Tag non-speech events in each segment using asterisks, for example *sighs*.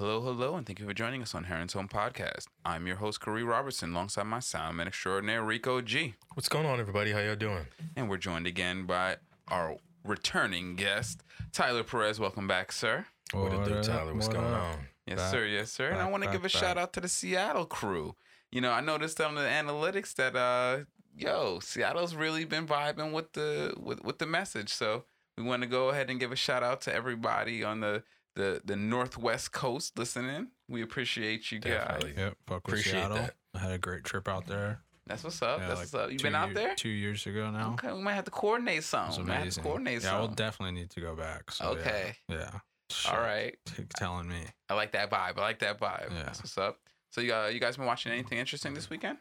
Hello, hello, hello, and thank you for joining us on Heron's Home Podcast. I'm your host, Corey Robertson, alongside my soundman extraordinaire, Rico G. What's going on, everybody? How y'all doing? And we're joined again by our returning guest, Tyler Perez. Welcome back, sir. What it do, Tyler? What's What going up? on? Yes, Back, sir. Yes, sir. and I want to give a back, shout out to the Seattle crew. You know, I noticed on the analytics that uh yo, Seattle's really been vibing with the with, with the message. So we want to go ahead and give a shout out to everybody on the the the northwest coast listening. We appreciate you guys. Yep, fuck with Appreciate Seattle. that. I had a great trip out there. That's what's up. Yeah, That's like what's up. You been out year- there? Two years ago now. Okay, we might have to coordinate something. Might have to coordinate yeah, I will definitely need to go back. So. Okay. Yeah. Shit. All right. Keep telling me. I like that vibe. I like that vibe. Yeah. That's what's up. So you uh, you guys been watching anything interesting this weekend?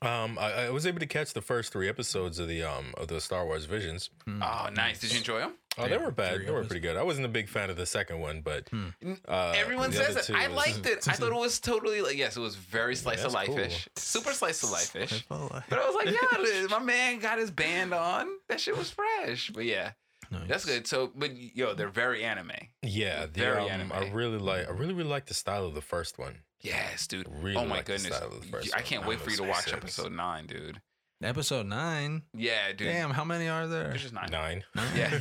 Um, I, I was able to catch the first three episodes of the um of the Star Wars Visions. Hmm. Oh, nice. Did you enjoy them? Oh, they were bad. They were pretty good. I wasn't a big fan of the second one, but Hmm. uh, Everyone says it. I liked it. I thought it was totally like yes, it was very slice of that's life cool. ish, super slice of life ish. But I was like, *laughs* yeah, my man got his band on. That shit was fresh. But yeah, Nice. that's good. So, but yo, they're very anime. Yeah, the, Very um, anime. I really like. I really really like the style of the first one. Yes, dude. Really oh my like the goodness, style of the first I can't Nine wait for you to watch six. episode nine, dude. Episode nine. Yeah, dude. Damn, how many are there? There's just nine. Nine. Nine? Yeah. *laughs*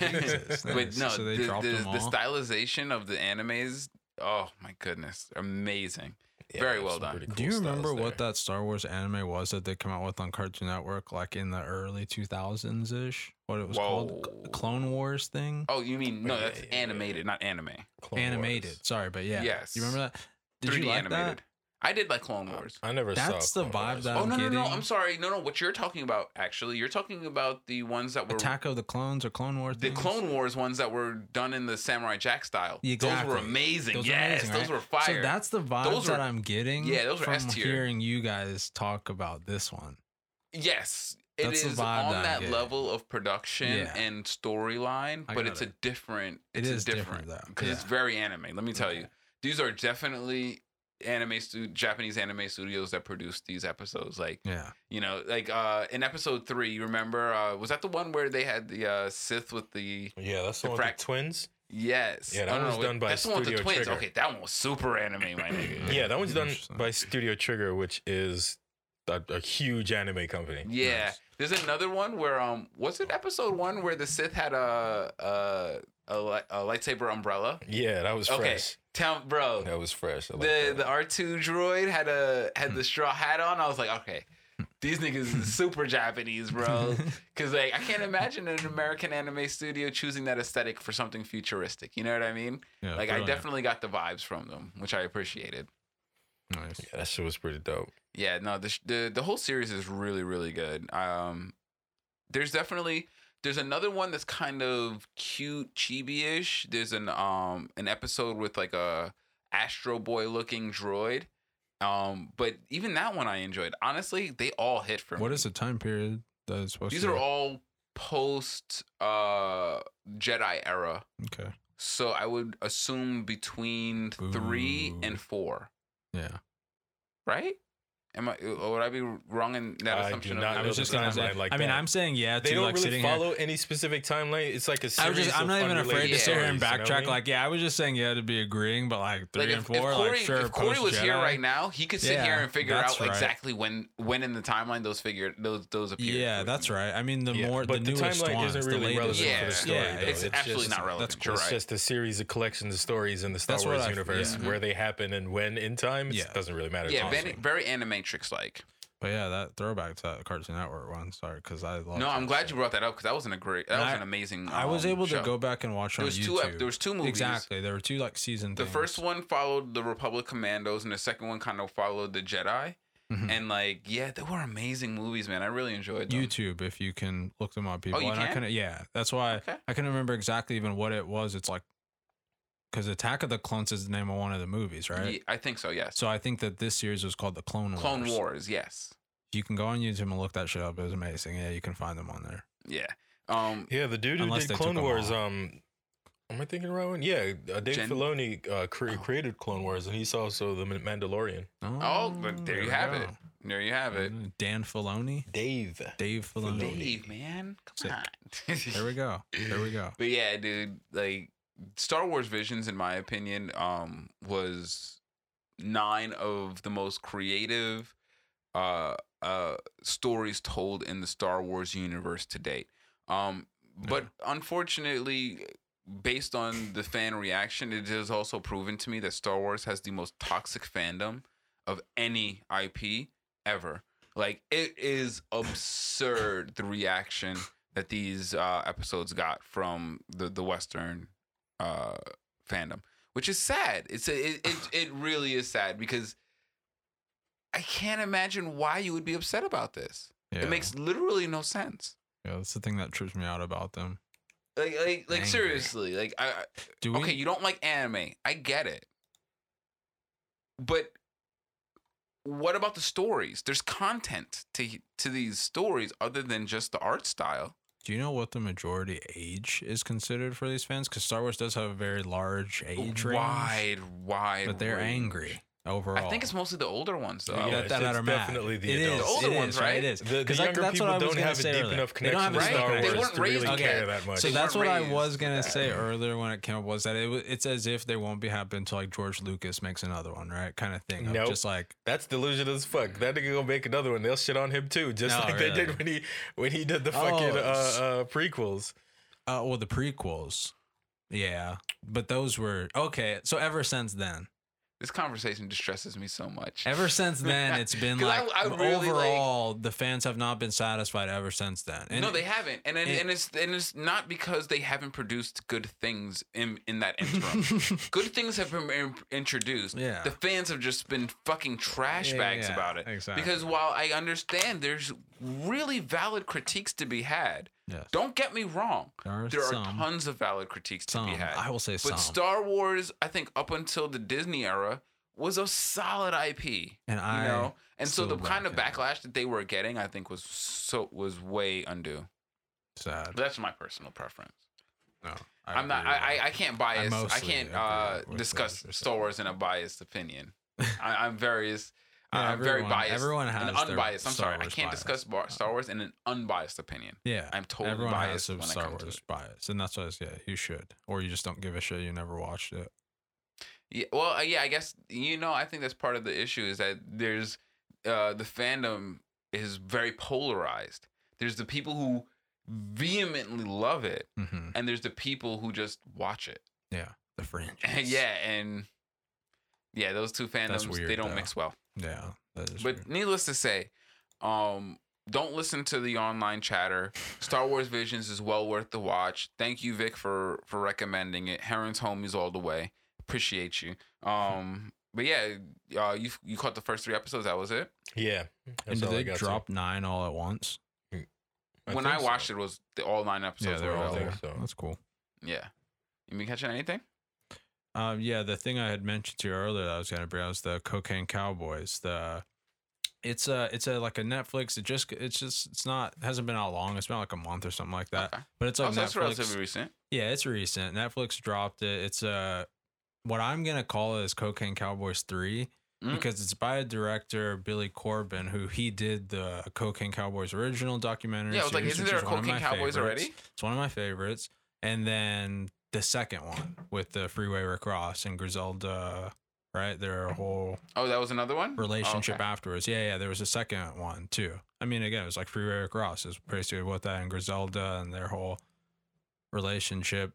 But no, so they the, the, them the stylization of the animes, oh my goodness, amazing. Very well done. pretty Do you remember what that Star Wars anime was that they come out with on Cartoon Network, like in the early 2000s ish? What it was called? Whoa. C- Clone Wars thing? Oh, you mean no? That's yeah, yeah. animated, not anime. Clone animated. Wars. Sorry, but yeah. Yes. You remember that? Did 3D you like animated. that? I did like Clone Wars. I never That's saw. the Clone vibe Wars. that Oh I'm no no no! getting- I'm sorry. No no. What you're talking about? Actually, you're talking about the ones that were Attack of the Clones or Clone Wars? the things? Clone Wars ones that were done in the Samurai Jack style. Those were Exactly. amazing. Those are yes, amazing, those right? were fire. So that's the vibes Those that were- I'm getting. Yeah, those were from S tier. hearing you guys talk about this one. Yes, it That's the vibe on that I'm that getting. level of production Yeah. and storyline, I but got it's it. a different. It It's a is different, though. because it's Yeah. very anime. Let me tell you, these are definitely anime stu- Japanese anime studios that produce these episodes. Like Yeah. you know, like uh in episode three, you remember? Uh, was that the one where they had the uh, Sith with the? Yeah, that's the The one with the twins. Yes. Yeah, that Oh, was no, done by That's the one with the Studio twins. Trigger. Okay, that one was super anime, my nigga. *clears throat* Yeah, that one's done by Studio Trigger, which is a, a huge anime company. Yeah. Nice. There's another one where um was it episode one where the Sith had a a a, li- a lightsaber umbrella? Yeah, that was Okay. fresh. Tell bro. That was fresh. I like the that. the R two droid had a had the straw hat on. I was like, okay, these niggas is *laughs* super Japanese, bro. *laughs* Because like I can't imagine an American anime studio choosing that aesthetic for something futuristic. You know what I mean? Yeah, like I definitely got the vibes from them, which I appreciated. Nice. yeah, that shit was pretty dope. Yeah, no, the the the whole series is really really good. Um, there's definitely there's another one that's kind of cute, chibi-ish. There's an um an episode with like a Astro Boy looking droid. Um, but even that one I enjoyed. Honestly, they all hit for What me. is the time period that is supposed to be? These to are all post uh Jedi era. Okay. So I would assume between three and four, Yeah. right? Am I? uh, Would I be wrong in that I do assumption? not I know was the just gonna say. timeline like I mean, that. I'm saying yeah They to don't like really sitting here. follow any specific timeline. It's like a series I was just, I'm of not even afraid to unrelated sit here and stories, you know what I backtrack. mean? Like, yeah, I was just saying yeah to be agreeing, but like three like and four, if Corey, like sure. if Corey was here post-Jedi. right now, he could sit here and figure that's out right. exactly when when in the timeline those figure those those appear. Yeah, that's right. I mean, the Yeah, more but the the newest timeline ones, isn't the really latest. relevant Yeah, for the story. yeah, though. it's, It's absolutely just- not relevant. that's You're It's right. just a series of collections of stories in the Star That's what Wars I- universe yeah. where they happen and when in time. It Yeah. doesn't really matter. yeah, to very, me. very animatrix like. But yeah, that throwback to that Cartoon Network one. Sorry, because I love. No, I'm glad shit. you brought that up because that wasn't a great. That And was I- an amazing. I was um, able to show. go back and watch There on was two. ep- There was two movies. Exactly, there were two like season. The things. first one followed the Republic Commandos, and the second one kind of followed the Jedi. Mhm. And like, yeah, they were amazing movies, man. I really enjoyed them. YouTube, if you can look them up, people. Oh, you and I can? couldn't. Yeah, that's why Okay. I couldn't remember exactly even what it was. It's like because Attack of the Clones is the name of one of the movies, right? Ye- I think so. Yes. So I think that this series was called the Clone Wars. Clone Wars. Yes. You can go on YouTube and look that shit up. It was amazing. Yeah, you can find them on there. Yeah. Um. Yeah, the dude who did Clone Wars. Um, am I thinking right one? Yeah, uh, Dave Gen- Filoni uh, cre- Oh. created Clone Wars, and he's also the Mandalorian. Oh, but there you have go. it. There you have it. Mm, Dan Filoni, Dave. Dave Filoni. Dave, man, Sick. come *laughs* There on. we go. There we go. But yeah, dude, like Star Wars Visions, in my opinion, um, was nine of the most creative uh uh stories told in the Star Wars universe to date. Um, but unfortunately, based on the fan reaction, it is also proven to me that Star Wars has the most toxic fandom of any IP ever. Like it is absurd the reaction that these uh, episodes got from the the Western uh, fandom, which is sad. It's a, it, it *sighs* it really is sad because I can't imagine why you would be upset about this. Yeah. It makes literally no sense. Yeah, that's the thing that trips me out about them. Like like like Angry. seriously, like I, I Do we? okay, you don't like anime. I get it. But what about the stories? There's content to to these stories other than just the art style. Do you know what the majority age is considered for these fans? Because Star Wars does have a very large age range, wide, wide. but they're range. angry overall. I think it's mostly the older ones though. Yeah, that, it's- that it's are mad. definitely the It is. The older it ones, is, right? It is. The, the 'Cause, like, younger that's people what I was don't have a say deep earlier. enough They don't connection have to a Star. Wars They weren't to really raised- care that much. So that's what I was gonna say earlier when it came up was that it, wa- it's as if they won't be happy until like George Lucas makes another one, right? Kind of thing. Of Nope. Just like That's delusional as fuck. That nigga gonna make another one. They'll shit on him too, just No, like they did when he when he did the Oh, fucking s- uh, uh, prequels. Uh, well, the prequels, yeah, but those were okay. So ever since then, This conversation distresses me so much. ever since then, it's *laughs* been like I really, like- overall the fans have not been satisfied ever since then. And no, they haven't, and and, and- and it's and it's not because they haven't produced good things in in that interim. *laughs* good things have been introduced. Yeah. the fans have just been fucking trash Yeah, bags yeah, about it. exactly. Because while I understand there's really valid critiques to be had, Yes. don't get me wrong. There are There are tons of valid critiques to some. be had. I will say but some. Star Wars, I think up until the Disney era, was a solid IP. And you I know, and so the kind of backlash that they were getting, I think, was so was way undue. sad. But that's my personal preference. No, I am not. I, I. I can't bias. I mostly can't uh, discuss Star. Wars in a biased opinion. *laughs* I, I'm very. Yeah, I'm very everyone- biased. everyone has their unbiased. I'm Star sorry. I can't bias. discuss bar- Star Wars in an unbiased opinion. Yeah, I'm totally everyone has biased when I Star Wars bias, and that's why I say yeah, you should, or you just don't give a shit. You never watched it. Yeah, well, uh, yeah, I guess you know. I think that's part of the issue is that there's uh, the fandom is very polarized. There's the people who vehemently love it, hmm and there's the people who just watch it. Yeah, the fringe. *laughs* yeah, and yeah, those two fandoms they don't though. mix well. Yeah, But weird. needless to say, um, don't listen to the online chatter. Star Wars Visions is well worth the watch. Thank you, Vic, for for recommending it. Heron's homies all the way. Appreciate you. Um, but yeah, uh, you you caught the first three episodes. That was it. Yeah. and did they got to. drop nine all at once? when think I so. watched it, was the all nine episodes. yeah, they're all there. so. That's cool. Yeah. You been catching anything? Um, yeah, the thing I had mentioned to you earlier that I was gonna bring up was the Cocaine Cowboys. The it's a it's a like a Netflix. It just it's just it's not hasn't been out long. It's been like a month or something like that. Okay. But it's Oh, like that's Netflix. relatively recent. Yeah, it's recent. Netflix dropped it. It's uh what I'm gonna call it is Cocaine Cowboys three Mm. because it's by a director Billy Corben who he did the Cocaine Cowboys original documentary. Yeah, I was like, series, isn't there a is one of Cocaine Cowboys favorites. already? It's one of my favorites. And then the second one with the Freeway Rick Ross and Griselda, right? Their whole Oh, that was another one. Oh, relationship okay. afterwards. Yeah, yeah. There was a second one too. I mean, again, it was like Freeway Rick Ross is basically what that and Griselda and their whole relationship.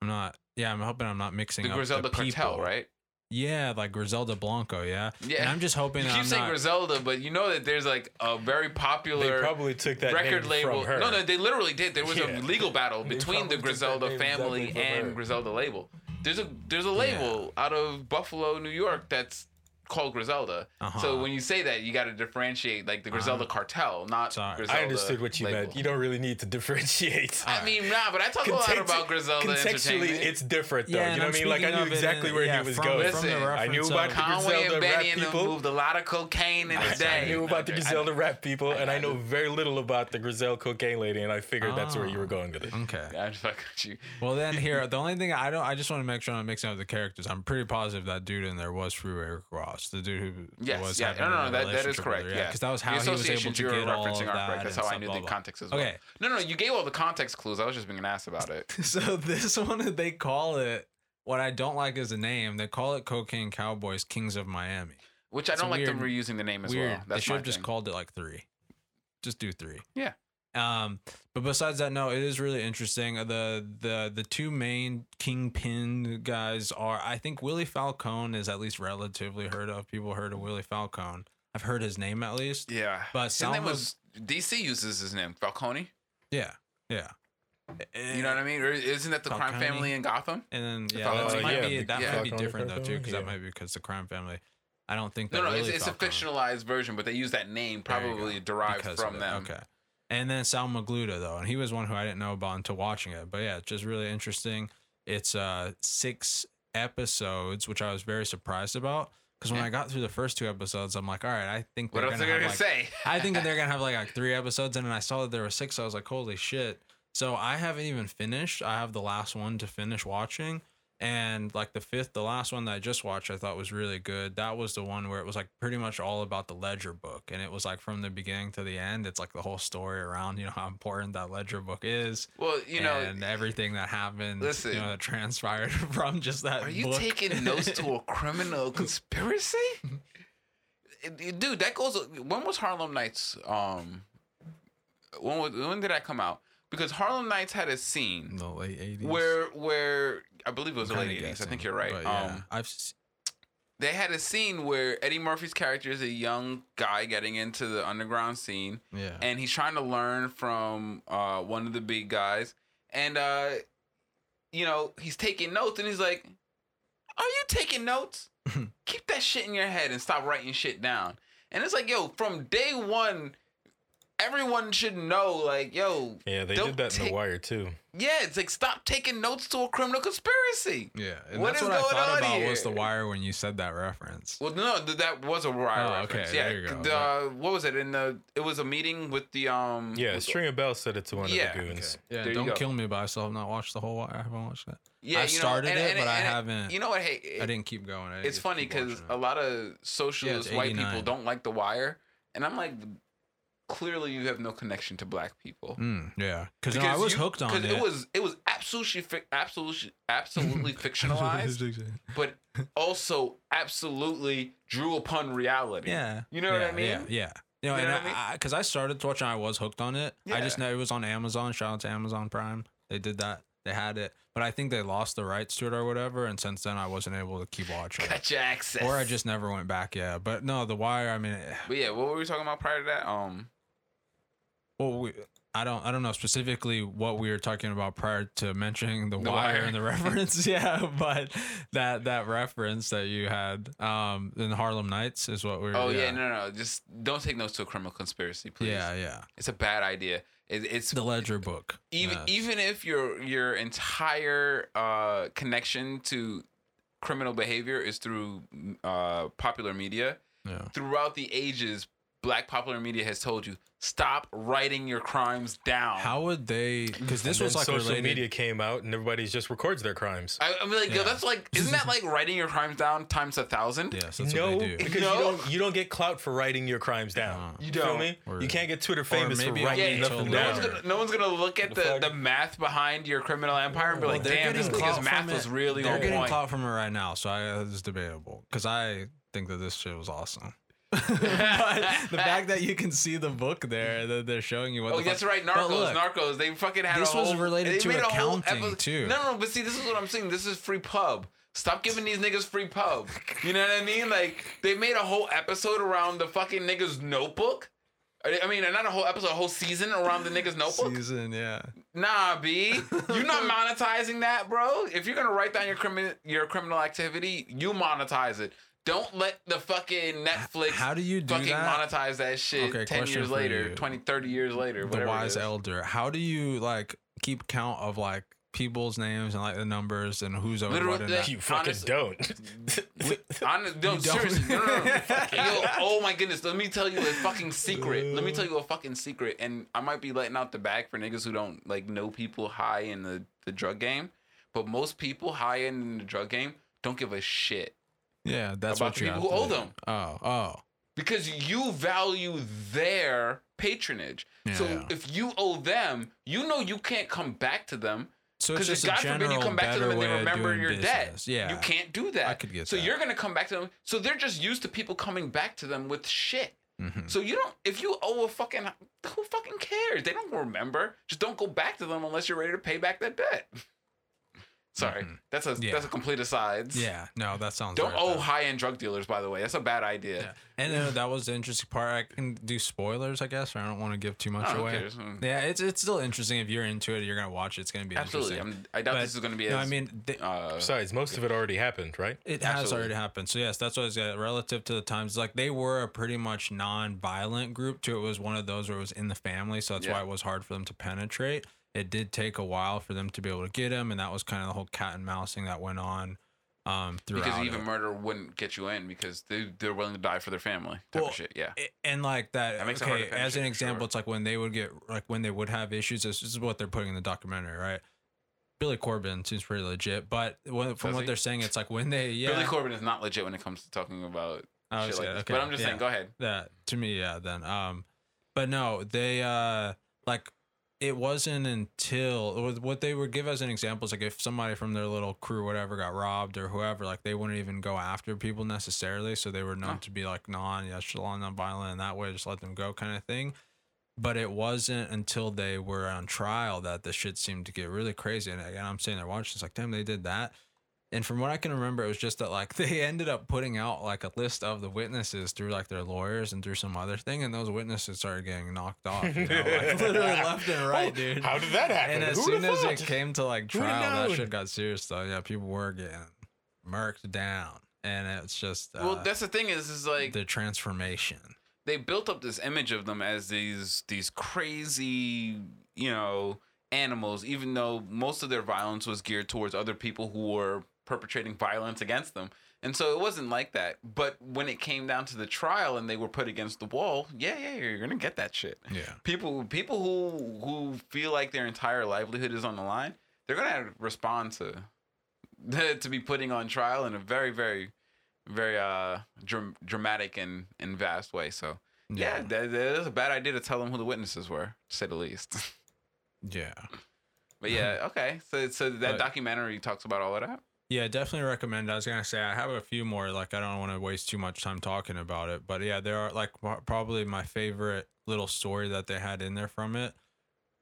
I'm not. Yeah, I'm hoping I'm not mixing The up Griselda the cartel, right? Yeah, like Griselda Blanco. Yeah. Yeah. And I'm just hoping You that keep I'm saying not. Griselda, but you know that there's like a very popular. They popular probably took that record name label. from her. No, no, they literally did. There was Yeah. a legal battle between the probably took that Griselda family exactly and her. Griselda label. There's a there's a label out of Buffalo, New York that's called Griselda. Uh-huh. So when you say that, you got to differentiate like the Griselda Uh-huh. cartel, not Sorry. Griselda. I understood what you label. meant. You don't really need to *laughs* differentiate. I mean, nah, but I talk a lot about Griselda Contextually, it's different though. Yeah, you know what I mean? Like I knew exactly in- where yeah, he was from- going. from the I knew reference about of- the Conway Griselda and rap Benny and them people. moved a lot of cocaine in the I day. knew about the Okay, I- Griselda rap people, and I know very little about the Griselda cocaine lady, and I figured that's where you were Ah. going with it. Okay. I fuck with you. Well, then here, the only thing I don't, I just want to make sure I'm mixing up the characters. I'm pretty positive that dude in there was Freeway Rick Ross, the dude who Yes, was yeah, no, no, no, that, that is correct. her, Yeah, because that was The how he was able to get all of referencing that. correct. That's how I knew the context as well. Okay, No, no, you gave all the context clues. I was just being an ass about it. *laughs* so this *laughs* one they call it. What I don't like is the name. They call it Cocaine Cowboys Kings of Miami. Which I It's don't like them reusing the name as Weird. well. they should have just called it like three. Just do three. Yeah. Um, but besides that, no, it is really interesting. The the the two main kingpin guys are I think Willie Falcone is at least relatively heard of. People heard of Willie Falcone. I've heard his name at least. Yeah, But his name was DC uses his name Falcone. Yeah. Yeah. You know what I mean? Or isn't that the crime family in Gotham? And then The yeah, that Falcone? might Yeah, be that yeah. might be Falcone, different though too, because that might be because the crime family. I don't think that No, no, it's, it's a fictionalized version, but they use that name probably go. derived Because from it. them. Okay. And then Sal Magluta though, and he was one who I didn't know about until watching it. But yeah, it's just really interesting. It's uh six episodes, which I was very surprised about. Because when Yeah. I got through the first two episodes, I'm like, all right, I think What they're else gonna are they have gonna like, say? I think that they're *laughs* gonna have like, like three episodes, and then I saw that there were six. So I was like, holy shit! So I haven't even finished. I have the last one to finish watching, and like the fifth, the last one that I just watched, I thought was really good. That was the one where it was like pretty much all about the Ledger book, and it was like from the beginning to the end. It's like the whole story around you know how important that Ledger book is, well, you know, and everything that happened, listen. you know, that transpired *laughs* from just that. Are you book. taking notes to a criminal *laughs* conspiracy? Dude, that goes. When was Harlem Nights? Um, when was, when did that come out? Because Harlem Nights had a scene in the late eighties? where where I believe it was the late eighties. I think you're right. yeah, Um, I've s- they had a scene where Eddie Murphy's character is a young guy getting into the underground scene, yeah. and he's trying to learn from uh, one of the big guys, and uh, you know he's taking notes, and he's like, "Are you taking notes? *laughs* Keep that shit in your head and stop writing shit down." And it's like, yo, from day one, everyone should know, like, yo, Yeah, they did that in The Wire too. yeah, it's like stop taking notes to a criminal conspiracy. Yeah, and What that's is what I going thought on about was the wire when you said that reference. Well, no, that was a Wire Oh, okay. Yeah, there you go. the, uh, what was it in the? It was a meeting with the um. Yeah, with- Stringer Bell said it to one Yeah, of the goons. Yeah, There don't kill me, but I still have not watched the whole wire. I haven't watched that. yeah. I you know, started and- it, and- but I haven't- You know what? Hey, I didn't keep going. I it's funny because watching a lot of socialist white people don't like The Wire, and I'm like, clearly you have no connection to black people. Mm, yeah, because I was you- hooked on it. it was it was absolutely fi- absolutely absolutely *laughs* fictionalized, but also absolutely drew upon reality. yeah, You know what I mean? Yeah, yeah. You know, You know and what I mean? because I, started watching, I was hooked on it. I just Yeah. know it was on Amazon. Shout out to Amazon Prime. They did that. They had it, but I think they lost the rights to it or whatever. And since then, I wasn't able to keep watching. it. Gotcha access. Or I just never went back. Yeah, but no, The Wire. I mean, But yeah, what were we talking about prior to that? Um, well, we, I don't, I don't know specifically what we were talking about prior to mentioning the, The wire, Wire. and the reference. *laughs* yeah, but that that reference that you had um in Harlem Nights is what we were. oh yeah. no, no, just don't take notes to a criminal conspiracy, please. yeah, yeah. it's a bad idea. It, it's The Ledger book. even Yes. even if your your entire uh, connection to criminal behavior is through uh, popular media. yeah. Throughout the ages, black popular media has told you stop writing your crimes down. How would they? Because this And was like social related. media came out and everybody just records their crimes. I, I mean, like, yo, Yeah. that's like, isn't that like writing your crimes down times a thousand? Yes, that's no, what they do. because No? you don't you don't get clout for writing your crimes down. Uh, You don't. me? Or- you can't get Twitter famous for maybe writing Yeah, nothing until no down. one's gonna no one's gonna look at The the, the math behind your criminal empire and be like, they're damn, this getting nigga's math from was it. really They're getting point. clout from it right now, so I, it's debatable. Because I think that this shit was awesome. *laughs* but the fact that you can see the book there, that they're showing you what. Oh, that's fuck- right, Narcos, look, Narcos. They fucking had this a whole. was related to made a whole accounting, epi- too. No, no, but see, this is what I'm saying. This is free pub. Stop giving these niggas free pub. You know what I mean? Like they made a whole episode around the fucking niggas notebook. I I mean, not a whole episode, a whole season around the niggas notebook. season, yeah. Nah, B, you're not *laughs* monetizing that, bro. If you're gonna write down your criminal your criminal activity, you monetize it. Don't let the fucking Netflix How do you do fucking that? monetize that shit Okay, 10 question years for later, you. 20, 30 years later, the whatever. it wise is. elder. How do you like keep count of like people's names and like the numbers and who's over Literally, what in that- that? You fucking Honest- don't. *laughs* Hon- no, You don't? seriously, no, no, no. *laughs* Yo, oh my goodness, let me tell you a fucking secret. Let me tell you a uh. fucking secret, and I might be letting out the bag for niggas who don't like know people high in the the drug game, but most people high in the drug game don't give a shit Yeah, that's About what the you people who owe them. Oh, oh. because you value their patronage. Yeah. So if you owe them, you know you can't come back to them So it's because just God a forbid you come back to them and they remember your debt. business. Yeah, You can't do that. I could get so that. you're gonna come back to them. So they're just used to people coming back to them with shit. Mhm. So you don't if you owe a fucking who fucking cares? They don't remember. Just don't go back to them unless you're ready to pay back that debt. *laughs* Sorry. Mhm. That's a Yeah. that's a complete aside. Yeah, no, that sounds. Don't right, owe high end drug dealers, by the way. That's a bad idea. Yeah. And uh, that was the interesting part. I can do spoilers, I guess. Or I don't want to give too much Oh, away. cares? Hmm. Yeah, it's it's still interesting if you're into it. You're gonna watch it. It's gonna be Absolutely. interesting. I'm, I doubt But, this is going to be. no, as, I mean, they, uh, Besides, most of it already happened, right? It has Absolutely. already happened. So yes, that's what I was uh, relative to the times. Like they were a pretty much non-violent group too. It was one of those where it was in the family, so that's Yeah. why it was hard for them to penetrate. It did take a while for them to be able to get him, and that was kind of the whole cat and mousing that went on um, throughout. because even it. murder wouldn't get you in because they they're willing to die for their family. Type Well, of shit. Yeah. I- and like that, That makes okay as an example sure. it's like when they would get like when they would have issues this, this is what they're putting in the documentary right billy corben seems pretty legit but when, from Does what he? they're saying it's like when they *laughs* yeah Billy Corben is not legit when it comes to talking about I shit like okay, But I'm just yeah. saying. Go ahead. that to me yeah then um but no they uh like it wasn't until what they would give as an example is like if somebody from their little crew whatever got robbed or whoever like they wouldn't even go after people necessarily. So they were known Oh. to be like non-echelon non-violent and that way just let them go kind of thing. But it wasn't until they were on trial that the shit seemed to get really crazy. And again i'm saying they're watching it's like damn they did that and from what I can remember, it was just that like *laughs* they ended up putting out like a list of the witnesses through like their lawyers and through some other thing, and those witnesses started getting knocked off, you know, like *laughs* literally left and right, Oh, dude. How did that happen? and as Who'da soon as it came to like trial, that shit got serious though. Yeah, people were getting murked down, and it's just uh, well, that's the thing is, is like the transformation. they built up this image of them as these these crazy, you know, animals. Even though most of their violence was geared towards other people who were perpetrating violence against them. And so it wasn't like that. But when it came down to the trial and they were put against the wall, yeah, yeah, you're gonna get that shit. Yeah, people people who who feel like their entire livelihood is on the line they're gonna respond to *laughs* to be putting on trial in a very very very uh dram- dramatic and and vast way so yeah, that, that is a bad idea to tell them who the witnesses were to say the least *laughs* yeah. but yeah *laughs* okay so so that But- documentary talks about all of that Yeah, definitely recommend. I was gonna say I have a few more. Like I don't want to waste too much time talking about it, but yeah, there are like probably my favorite little story that they had in there from it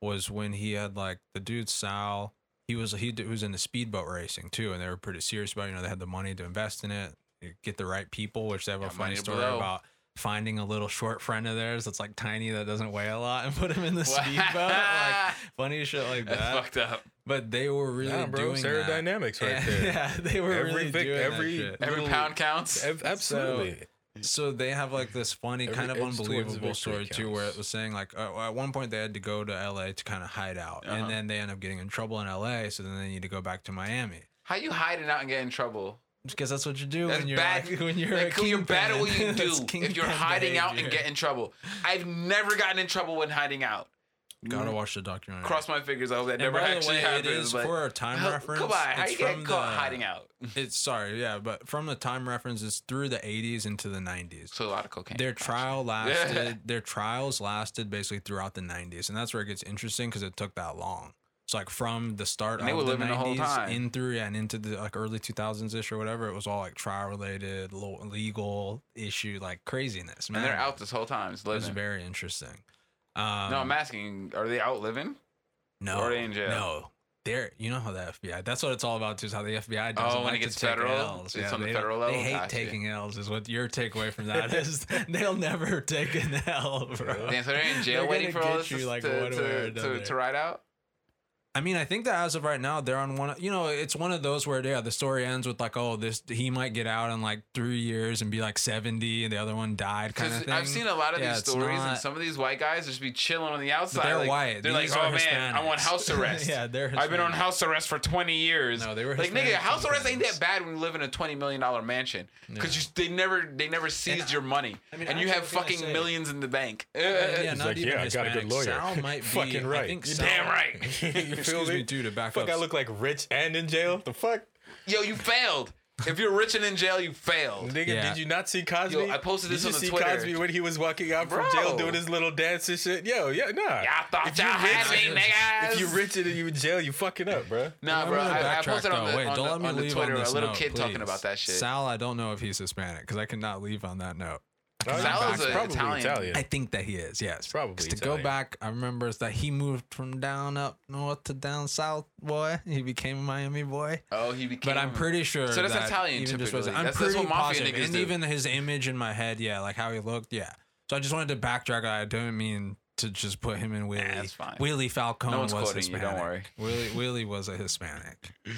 was when he had like the dude Sal. He was he was into speedboat racing too, and they were pretty serious about. it. You know, they had the money to invest in it, get the right people, which they have a Got funny story blow. about finding a little short friend of theirs that's like tiny that doesn't weigh a lot and put him in the *laughs* speedboat. like funny shit like that's that. fucked up But they were really Nah, bro, doing that. aerodynamics right And- there. *laughs* Yeah, they were Every really vic- doing every- that shit. every Little- pound counts Ab- Absolutely. So they have like this funny, Every kind of inch towards the unbelievable victory story too, where it was saying like uh, at one point they had to go to LA to kind of hide out, Uh-huh. and then they end up getting in trouble in LA, so then they need to go back to Miami how you hiding out and get in trouble because that's what you do That's when you're bad. like, when you're like, a you're bad at what you *laughs* do if you're kingpin hiding out and behavior. get in trouble. I've never gotten in trouble when hiding out. Gotta mm. watch the documentary. Cross my fingers. I hope that And never by the actually way, happens. It is but for a time how, reference. Come on, how it's you get caught the- hiding out? *laughs* It's sorry, yeah, but from the time reference, it's through the 80s into the 90s. So a lot of cocaine. Their trial *laughs* lasted. Their trials lasted basically throughout the '90s, and that's where it gets interesting because it took that long. So like from the start And they of were the living the whole 90s time. in through and into the like early 2000s ish or whatever, it was all like trial related, legal issue, like craziness. Man, and they're out this whole time. It's It was very interesting. Um, no, I'm asking. Are they out living? no, or are they in jail? no. They're, you know how the FBI. That's what it's all about too. Is how the FBI does. Oh, when it like to gets take federal? L's. It's Yeah, on the federal federal They hate Gotcha. taking L's. Is what your takeaway from that *laughs* is. They'll never take an L, bro. Damn, so they're in jail They're waiting for all this you, like, to, one way or to, to, to ride out. I mean, I think that as of right now, they're on one. You know, it's one of those where yeah, the story ends with like, oh, this he might get out in like three years and be like seventy, and the other one died, kind of thing. I've seen a lot of Yeah, these it's stories, and some of these white guys just be chilling on the outside. they're like, white. They're These like, are oh man, I want Hispanics." house *laughs* arrest. Yeah, they're Hispanic. I've been on house arrest for 20 years. No, they were like nigga, house arrest ain't that bad when you live in a 20 million dollar mansion because you they never they never seized your money, I mean, and you have I was gonna fucking say- millions in the bank. yeah, He's not like, even yeah, I got a good lawyer. Sal might be *laughs* Fucking right. You're damn right. *laughs* you Excuse me, me? dude. To back Fuck, up, I look like rich and in jail. The fuck, Yo, you failed. If you're rich and in jail, you failed. nigga. Yeah. Did you not see Cosby? Yo, I posted this did on you the see Twitter. Cosby when he was walking out from Bro. jail doing his little dance and shit? Yo, yeah, nah. Y'all thought If you y'all had rich- me, niggas. If you rich and you in jail, you fucking up, bro. Nah, I'm bro. gonna I, I backtrack, posted on though. the, Wait, on don't the, let me on the leave Twitter on a this little note, kid talking please. about that shit. Sal, I don't know if he's Hispanic because I cannot leave on that note. Sal he's is a probably Italian. Italian. I think that he is. Yes, probably 'Cause to Italian. go back, I remember that he moved from down up north to down south. Boy, he became a Miami boy. Oh, he became. But I'm pretty sure. So that's that Italian Even just was, typically. I'm That's- that's pretty what mafia positive, niggas and do. even his image in my head, yeah, like how he looked, yeah. So I just wanted to backtrack. I don't mean to just put him in Willie. that's fine. Willie Falcone No one's was quoting you, Hispanic. don't worry. Willie Willie was a Hispanic. *laughs*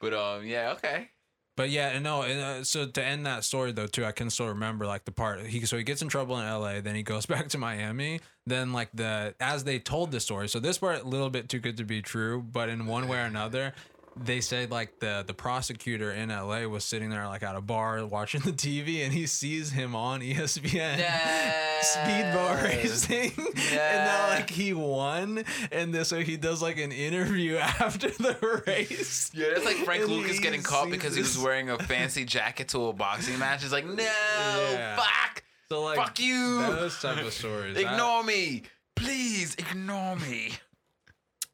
But um, yeah, okay. But yeah, no, and, uh, so to end that story though too, I can still remember like the part he so he gets in trouble in L.A. Then he goes *laughs* back to Miami. Then like the as they told the story, so this part a little bit too good to be true, but in one way or another, they said like the the prosecutor in L.A. was sitting there like at a bar watching the TV, and he sees him on ESPN. *laughs* Speedboat racing, *laughs* and now like he won, and then, so he does like an interview *laughs* after the race. Yeah, it's like Frank And Lucas getting caught because he was wearing a fancy jacket to a boxing match. He's like, no, Yeah. fuck, So like fuck you, those type of stories. ignore me, please ignore me.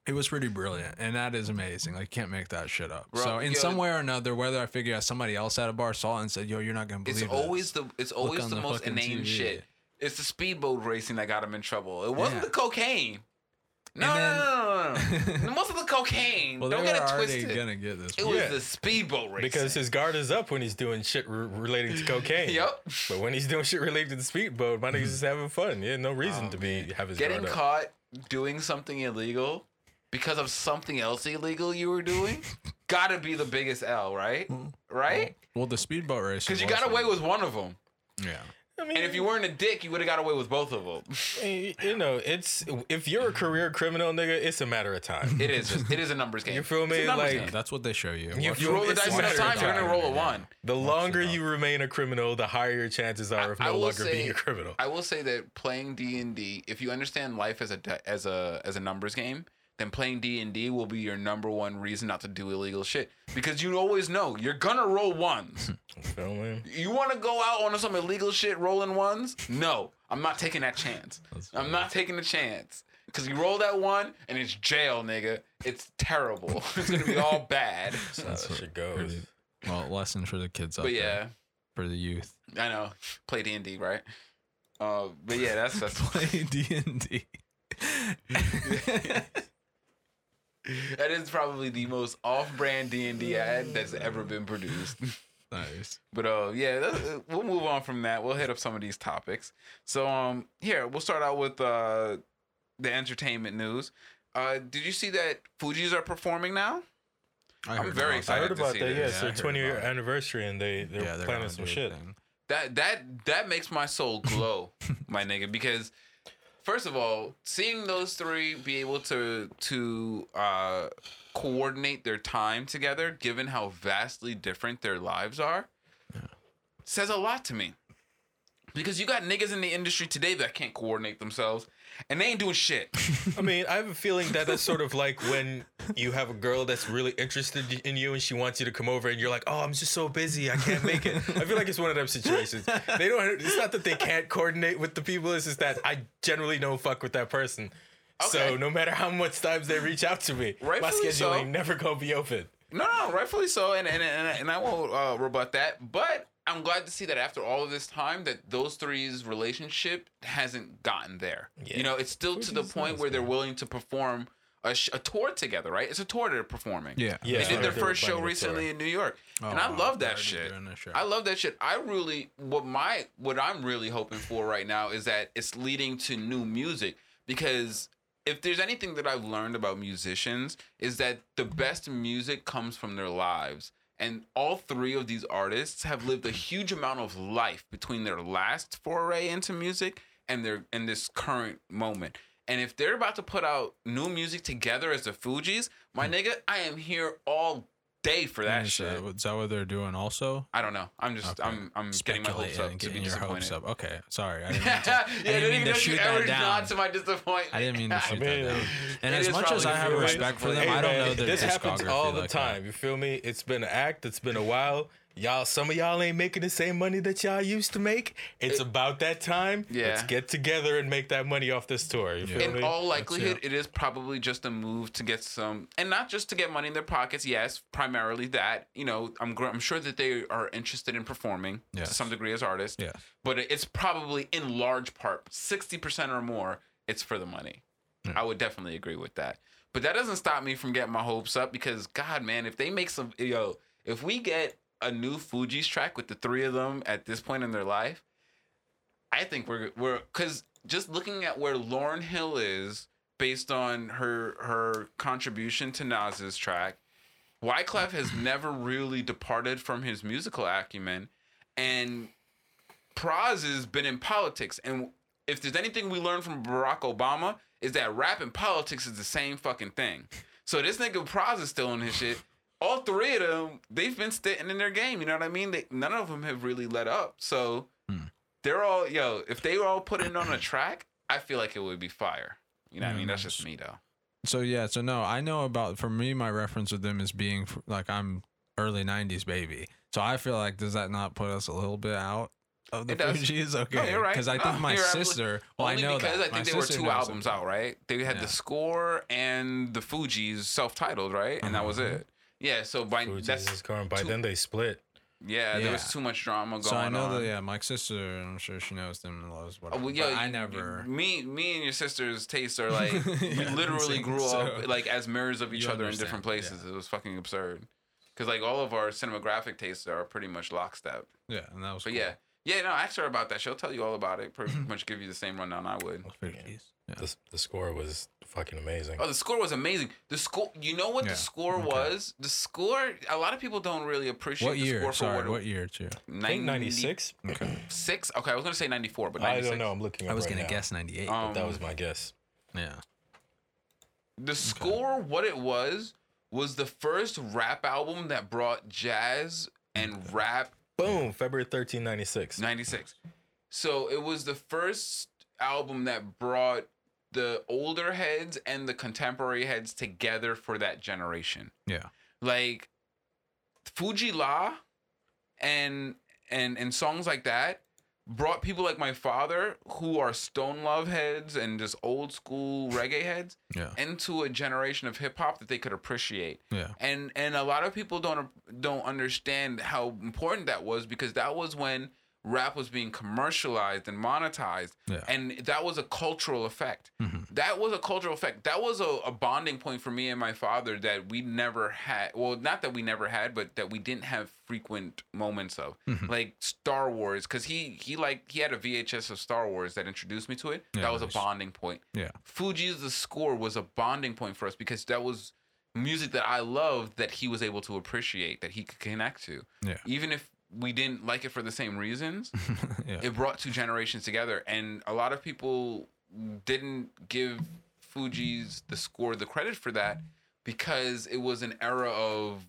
It was pretty brilliant, and that is amazing. Like, you can't make that shit up. Bro, so, in yo- some way or another, whether I figure out somebody else at a bar saw it and said, "Yo, you're not gonna believe It's this." always the it's always the, the most fucking inane TV. shit. It's the speedboat racing that got him in trouble. It wasn't Yeah. the cocaine. No, And then- no, no, no, no. *laughs* It wasn't the cocaine. well, Don't they get were it already twisted. gonna get this. It one. was Yeah. the speedboat racing. Because his guard is up when he's doing shit re- relating to cocaine. Yep. But when he's doing shit related to the speedboat, my niggas just *laughs* having fun. Yeah, no reason Oh, to be have his Getting guard up. caught doing something illegal because of something else illegal you were doing *laughs* gotta be the biggest L, right? Mm-hmm. Right? Mm-hmm. Well, the speedboat race. Because you got away with one of them. Yeah. I mean, And if you weren't a dick, you would have got away with both of them. *laughs* you know, it's if you're a career criminal, nigga, it's a matter of time. It is. Just, it is a numbers game. You feel It's a me? Like- game. That's what they show you. You, you roll the dice enough times, you're gonna roll a one. The longer you remain a criminal, the higher your chances are of I no longer say- being a criminal. I will say that playing D and D, if you understand life as a as a as a numbers game, then playing D and D will be your number one reason not to do illegal shit because you always know you're gonna roll ones. *laughs* You want to go out on some illegal shit rolling ones? No, I'm not taking that chance. I'm not taking the chance. Cause you roll that one and it's jail, nigga. It's terrible. *laughs* it's gonna be all *laughs* bad. That's how that shit goes. Pretty- Well, lesson for the kids out But there, yeah, for the youth. I know. Play D and D, right? Uh, but yeah, that's that's Play D and D. That is probably the most off-brand D and D ad that's ever been produced. *laughs* Nice. But uh, yeah, that's, we'll move on from that. We'll hit up some of these topics. So um, here we'll start out with uh, the entertainment news. Uh, did you see that Fugees are performing now? I I'm very about I excited heard to about see that. this. Yeah, Yeah, it's their heard 20 year anniversary, and they they're Yeah, they're planning some do a shit. thing. That that that makes my soul glow, my nigga, because first of all, seeing those three be able to to uh, coordinate their time together, given how vastly different their lives are, says a lot to me. Because you got niggas in the industry today that can't coordinate themselves, and they ain't doing shit. I mean, I have a feeling that that's sort of like when you have a girl that's really interested in you and she wants you to come over and you're like, oh, I'm just so busy, I can't make it. I feel like it's one of them situations. They don't. It's not that they can't coordinate with the people. It's just that I generally don't fuck with that person. So no matter how much times they reach out to me, my Rightfully schedule so. ain't never gonna be open. No, no, rightfully so, and and and, and I won't uh, rebut that. But I'm glad to see that after all of this time, that those three's relationship hasn't gotten there. Yeah. You know, it's still to the point nice, where they're willing to perform a, sh- a tour together, right? It's a tour they're performing. Yeah. Yeah, they did their they first show recently tour. in New York, and I Oh, love that shit. doing a show. I love that shit. I really what my what I'm really hoping for right now is that it's leading to new music because if there's anything that I've learned about musicians is that the best music comes from their lives. And all three of these artists have lived a huge amount of life between their last foray into music and their in this current moment. And if they're about to put out new music together as the Fugees, my hmm. nigga, I am here all day for that is, shit. that, is that what they're doing also? I don't know. I'm just Okay. I'm I'm getting my hopes Speculating up and to be your disappointed. hopes up. Okay, sorry. I didn't mean yeah, to, I I didn't didn't mean to shoot that down. to my disappointment. I didn't mean to *laughs* shoot mean, that down. And as much as I have feel like- respect for them, Hey, I don't man, know their this happens all the like time. You feel me? It's been an act. It's been a while. Y'all, some of y'all ain't making the same money that y'all used to make. It's about that time. Yeah. Let's get together and make that money off this tour. You feel In me? all likelihood, it is probably just a move to get some, and not just to get money in their pockets. Yes, primarily that. You know, I'm I'm sure that they are interested in performing to some degree as artists. Yeah. But it's probably in large part, sixty percent or more, it's for the money. I would definitely agree with that. But that doesn't stop me from getting my hopes up because God, man, if they make some, yo, if we get a new Fugees track with the three of them at this point in their life, I think we're we're because just looking at where Lauryn Hill is based on her her contribution to Nas's track, Wyclef has *clears throat* never really departed from his musical acumen, and Pras has been in politics. And if there's anything we learned from Barack Obama, is that rap and politics is the same fucking thing. So this nigga Pras is still in his shit. All three of them, they've been sitting in their game. You know what I mean? They, none of them have really let up. So they're all yo. If they were all put in on a track, I feel like it would be fire. You know what I mean? That's just me though. So yeah, so no, I know about for me my reference with them is being like I'm early '90s baby. So I feel like does that not put us a little bit out of the It does. Fugees? *laughs* Okay, No, you're right. Because I think No, *laughs* my sister. Well, I know because that. I My think there were two albums them. out, right? They had Yeah. the score and the Fugees self-titled, right? And that was Uh-huh. it. Yeah. So by Fugees that's is gone. By two- then they split. yeah, there was too much drama going on. So I know on. that yeah, my sister. I'm sure she knows them and loves Oh, whatever. well, but I never. Me, me, and your sister's tastes are *laughs* like we Yeah, literally grew so- up like as mirrors of each You other in different places. It was fucking absurd. Because like all of our cinematographic tastes are pretty much lockstep. Yeah, and that was. But cool. yeah, yeah, no, ask her about that. She'll tell you all about it. Pretty *clears throat* much give you the same rundown I would. Fugees. Yeah. The, the score was fucking amazing. Oh, the score was amazing. The score, you know what Yeah, the score okay. was? The score, a lot of people don't really appreciate What the year? score for Sorry, what, what year too? I think 96. Six? Okay, I was gonna say 94, but I don't know. I'm looking. Up I was right gonna now. guess '98. Um, That was my guess. yeah. The score, what it was, was the first rap album that brought jazz and rap Boom. February 13, 96. 96. So it was the first album that brought the older heads and the contemporary heads together for that generation. Yeah. Like Fu-Gee-La and and and songs like that brought people like my father who are stone love heads and just old school reggae heads Yeah. into a generation of hip hop that they could appreciate Yeah. and and a lot of people don't don't understand how important that was because that was when rap was being commercialized and monetized Yeah. and that was a cultural effect Mhm. that was a cultural effect that was a, a bonding point for me and my father that we never had well not that we never had but that we didn't have frequent moments of Mhm. like star wars because he he like he had a vhs of star wars that introduced me to it Yeah, that was nice. a bonding point Yeah. Fugees the score was a bonding point for us because that was music that I loved that he was able to appreciate, that he could connect to. Yeah. Even if we didn't like it for the same reasons, *laughs* yeah. it brought two generations together. And a lot of people didn't give Fugees the score the credit for that because it was an era of,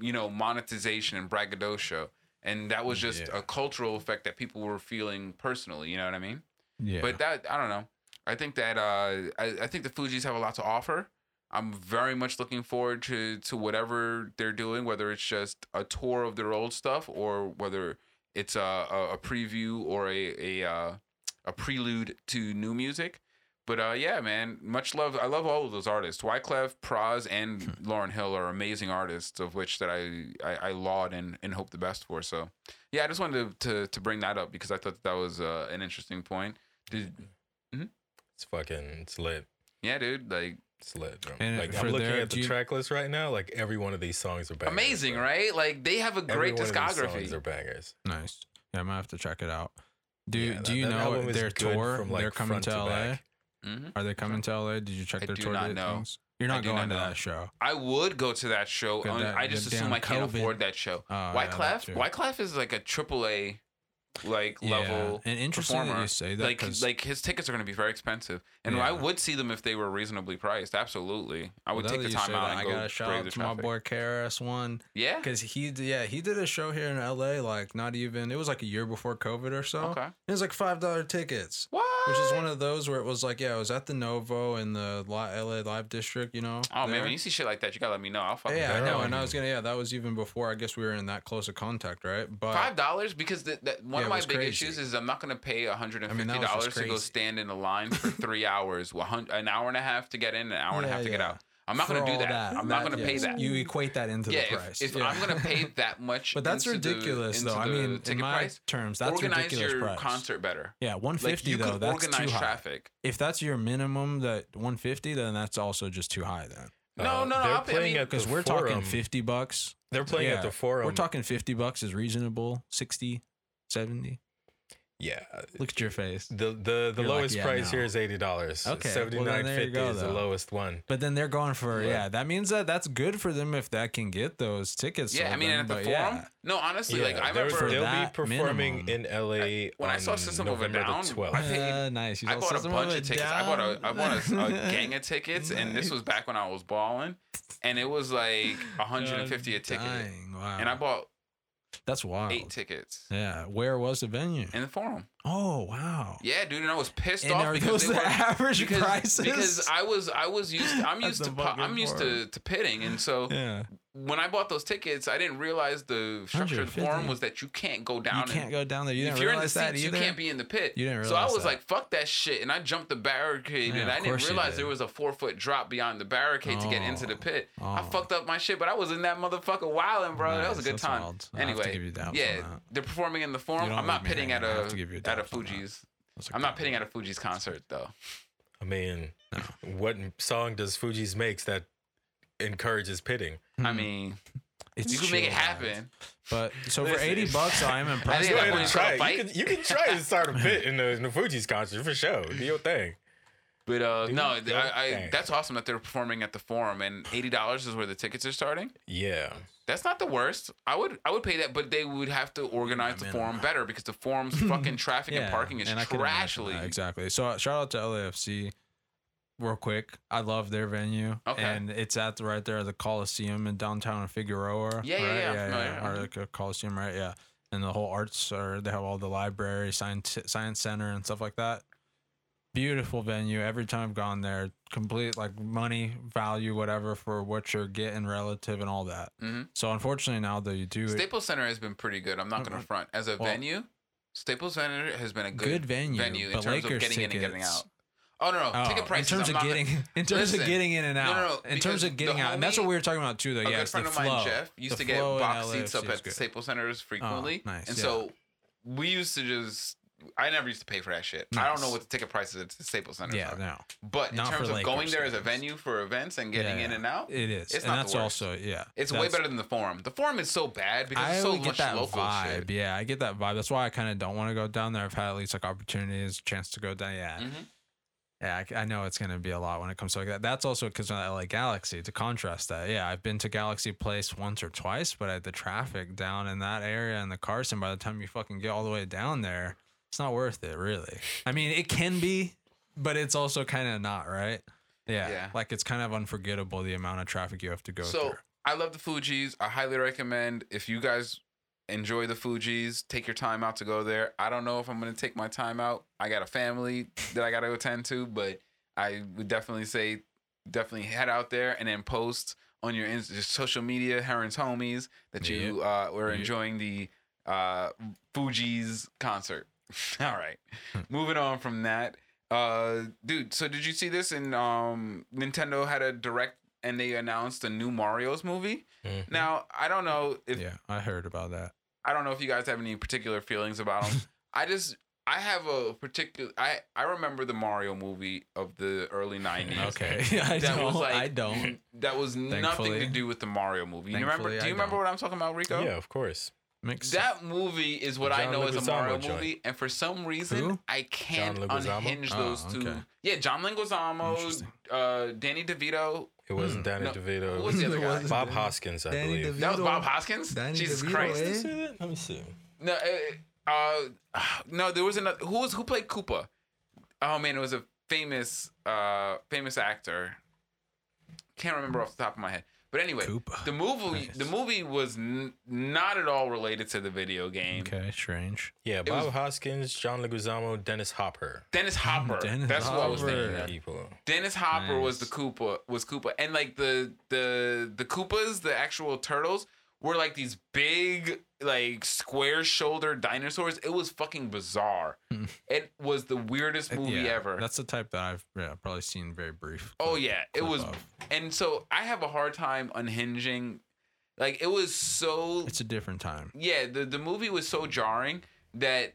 you know, monetization and braggadocio. And that was just Yeah. a cultural effect that people were feeling personally. You know what I mean? yeah. But that I don't know. I think that uh, I, I think the Fugees have a lot to offer. I'm very much looking forward to to whatever they're doing, whether it's just a tour of their old stuff or whether it's a a, a preview or a a uh, a prelude to new music. But uh, yeah, man, much love. I love all of those artists. Wyclef, Pras, and Lauryn Hill are amazing artists, of which that I, I, I laud and, and hope the best for. So, yeah, I just wanted to, to, to bring that up because I thought that was uh, an interesting point. Did, It's fucking, it's lit. yeah, dude, like It's lit, bro. And like, I'm looking their- at the you- track list right now. Like, every one of these songs are bangers. amazing, bro. right? Like they have a Every great one of these songs discography. are bangers. nice. Yeah, I'm gonna have to check it out. Do Yeah, Do that- you that know their tour? from, They're coming to to LA. back. Mhm. Are they coming to LA? Did you check I their do tour not know. things? You're I not do not going to know. that show. I would go to that show. That- I just assume I can't COVID. afford that show. Oh, yeah, that Wyclef, too. Wyclef is like a triple A, like level And interesting performer. you say that like 'cause- like his tickets are going to be very expensive, and I would see them if they were reasonably priced. Absolutely, I would Now take the time out and I go got a shout out to my boy KRS One Yeah. because he yeah he did a show here in LA like not even it was like a year before COVID or so. Okay. It was like five dollar tickets. What? Which is one of those where it was like, yeah, I was at the Novo in the LA Live District, you know. Oh man, when you see shit like that, you gotta let me know. I'll fucking yeah, I know, and I was gonna, yeah, that was even before. I guess we were in that close of contact, right? But Five dollars because the, the, one Yeah, of my big crazy. issues is I'm not gonna pay hundred and I mean, fifty that was dollars to go stand in a line for three *laughs* hours, an hour and a half to get in, an hour and a Yeah, half to get out. I'm not gonna do all that. I'm not gonna pay yes, that. You equate that into yeah, the if, price. if yeah. I'm gonna pay *laughs* that much, but that's into the- ridiculous, though. I mean, in my price, terms, that's organize ridiculous your price. concert better. Yeah, one Like though. That's too high. traffic. If that's your minimum, that one fifty, then that's also just too high. Then No, Uh, no, no. they're I'll pay- I playing mean, at the because we're talking fifty bucks. They're playing Yeah, at the forum. We're talking fifty bucks is reasonable. 60, 70. Yeah. Look at your face. The the, the You're like, lowest yeah, price no. here is eighty dollars. Okay, well, seventy then nine there you fifty go, is the lowest one. But then they're going for Yeah. yeah. That means that that's good for them if that can get those tickets. Yeah, I mean, then, and at the forum. yeah. No, honestly, like I they're- remember for they'll that be performing minimum. in LA when I saw System of a Down, the I paid- Uh, *laughs* nice. You I saw bought a bunch of tickets. I bought a I bought a, a *laughs* gang of tickets, and this was back when I was balling, and it was like 150 a ticket, wow. and I bought That's wild. eight tickets Yeah. Where was the venue? in the forum. Oh wow. Yeah, dude, and I was pissed And off are because those they the were average because, prices? because I was I was used I'm used to I'm used to, to pitting, and so yeah. When I bought those tickets, I didn't realize the structure of the 150. forum was that you can't go down. You can't go down there. You if didn't you're in the realize that seats, you can't be in the pit. You didn't realize. so I was that. like, "Fuck that shit," and I jumped the barricade, Yeah, and I didn't realize did. there was a four foot drop beyond the barricade to get into the Oh. pit. I Oh. fucked up my shit, but I was in that motherfucker wilding, bro. that was a good time. wild. I have to Anyway, give you daps on yeah, they're performing in the forum. I'm not pitting at hanging. I a have to give you at a daps on that. Fugees. That's a I'm not pitting one. at a Fugees concert though. I mean, No. what song does Fugees makes that encourages pitting? I Hmm. mean, It's you can make it happen. But so for Listen. eighty bucks, I'm impressed. think Go I ahead want and to try it. You can, you can try to start a pit in the, in the Fugees concert for sure. Do your thing. But uh, Dude, no, go I, I bang. that's awesome that they're performing at the forum, and eighty dollars is where the tickets are starting. Yeah. That's not the worst. I would I would pay that, but they would have to organize the man. forum better because the forum's *laughs* fucking traffic and parking is and I could imagine trashly. exactly. So uh, shout out to LAFC. Real quick, I love their venue, Okay. and it's at the right there, at the Coliseum in downtown Figueroa. Yeah, yeah, right? yeah, I'm yeah, familiar. Or like a Coliseum, right? Yeah, and the whole arts, or they have all the library, science, science center, and stuff like that. Beautiful venue. Every time I've gone there, complete like money value, whatever for what you're getting, relative, and all that. Mhm. So unfortunately, now that you do it, Staples Center has been pretty good. I'm not gonna front as a Well- venue. Staples Center has been a good, good venue, venue in but terms Lakers of getting in and getting out. Oh no, no, Oh, ticket prices. in terms I'm of getting gonna- in *laughs* terms Listen, of getting in and out. no, no, in terms of getting the out, and that's what we were talking about too. Though, a yes, good friend the of flow. mine, Jeff, used to get box seats up at the good. Staples Centers frequently, nice, and yeah. so we used to just. I never used to pay for that shit. I don't know what the ticket prices at the Staples Center Yeah, are. no, But in Not terms of going there as a venue for events and getting Yeah, in and out, it is, It's and not the that's worst. also yeah. it's way better than the forum. The forum is so bad because I it's so would much that local vibe. shit. Yeah, I get that vibe. That's why I kind of don't want to go down there. I've had at least like opportunities, chance to go down. Yeah, Mhm. Yeah. I, I know it's gonna be a lot when it comes to like that. That's also because of LA Galaxy. To contrast that, yeah, I've been to Galaxy Place once or twice, but at the traffic down in that area and the Carson, by the time you fucking get all the way down there, it's not worth it, really. I mean, it can be, but it's also kind of not, right? Yeah, Yeah. like it's kind of unforgettable the amount of traffic you have to go through. So through. I love the Fugees. I highly recommend if you guys enjoy the Fugees, take your time out to go there. I don't know if I'm gonna take my time out. I got a family that I gotta attend to, but I would definitely say definitely head out there and then post on your social media, Heron's homies, that you uh, were Yep. enjoying the uh, Fugees concert. *laughs* All right, Hmm. moving on from that. Uh, dude, so did you see this? In um, Nintendo had a direct and they announced a new Mario's movie. Mhm. Now, I don't know if yeah, I heard about that. I don't know if you guys have any particular feelings about them. *laughs* I just I have a particular I I remember the Mario movie of the early 90s. *laughs* Okay, *laughs* I That don't. was like I don't. That was nothing to do with the Mario movie. You remember Thankfully, do I you remember don't. what I'm talking about, Rico? Yeah, of course. Makes That movie is what I John know as a Mario joint. movie, and for some reason Who? I can't John Leguizamo? unhinge Oh, those two. Yeah, John Leguizamo, Interesting. uh, Danny DeVito. It wasn't Danny No, DeVito. who was the other It guy? wasn't Bob Danny- Hoskins, I Danny believe. That was DeVito. Bob Hoskins. Danny Jesus DeVito, Christ. eh? See that? Let me see. No, uh, uh, no, there was another. Who was who played Koopa? Oh man, it was a famous, uh, famous actor. Can't remember off the top of my head. But anyway, Koopa. the movie, Nice. the movie was n- not at all related to the video game. okay, strange. Yeah, Bob was- Hoskins, John Leguizamo, Dennis Hopper. Dennis mm, Hopper. Dennis That's what I was thinking. of. People. Dennis Hopper was the Nice. Koopa. Was Koopa, and like the the the Koopas, the actual turtles, were like these big, like square shouldered dinosaurs. It was fucking bizarre. Hmm. it was the weirdest movie Yeah, ever. That's the type that I've yeah, probably seen very brief. Oh yeah, it was, of. and so I have a hard time unhinging. Like it was so It's a different time. yeah. The the movie was so jarring that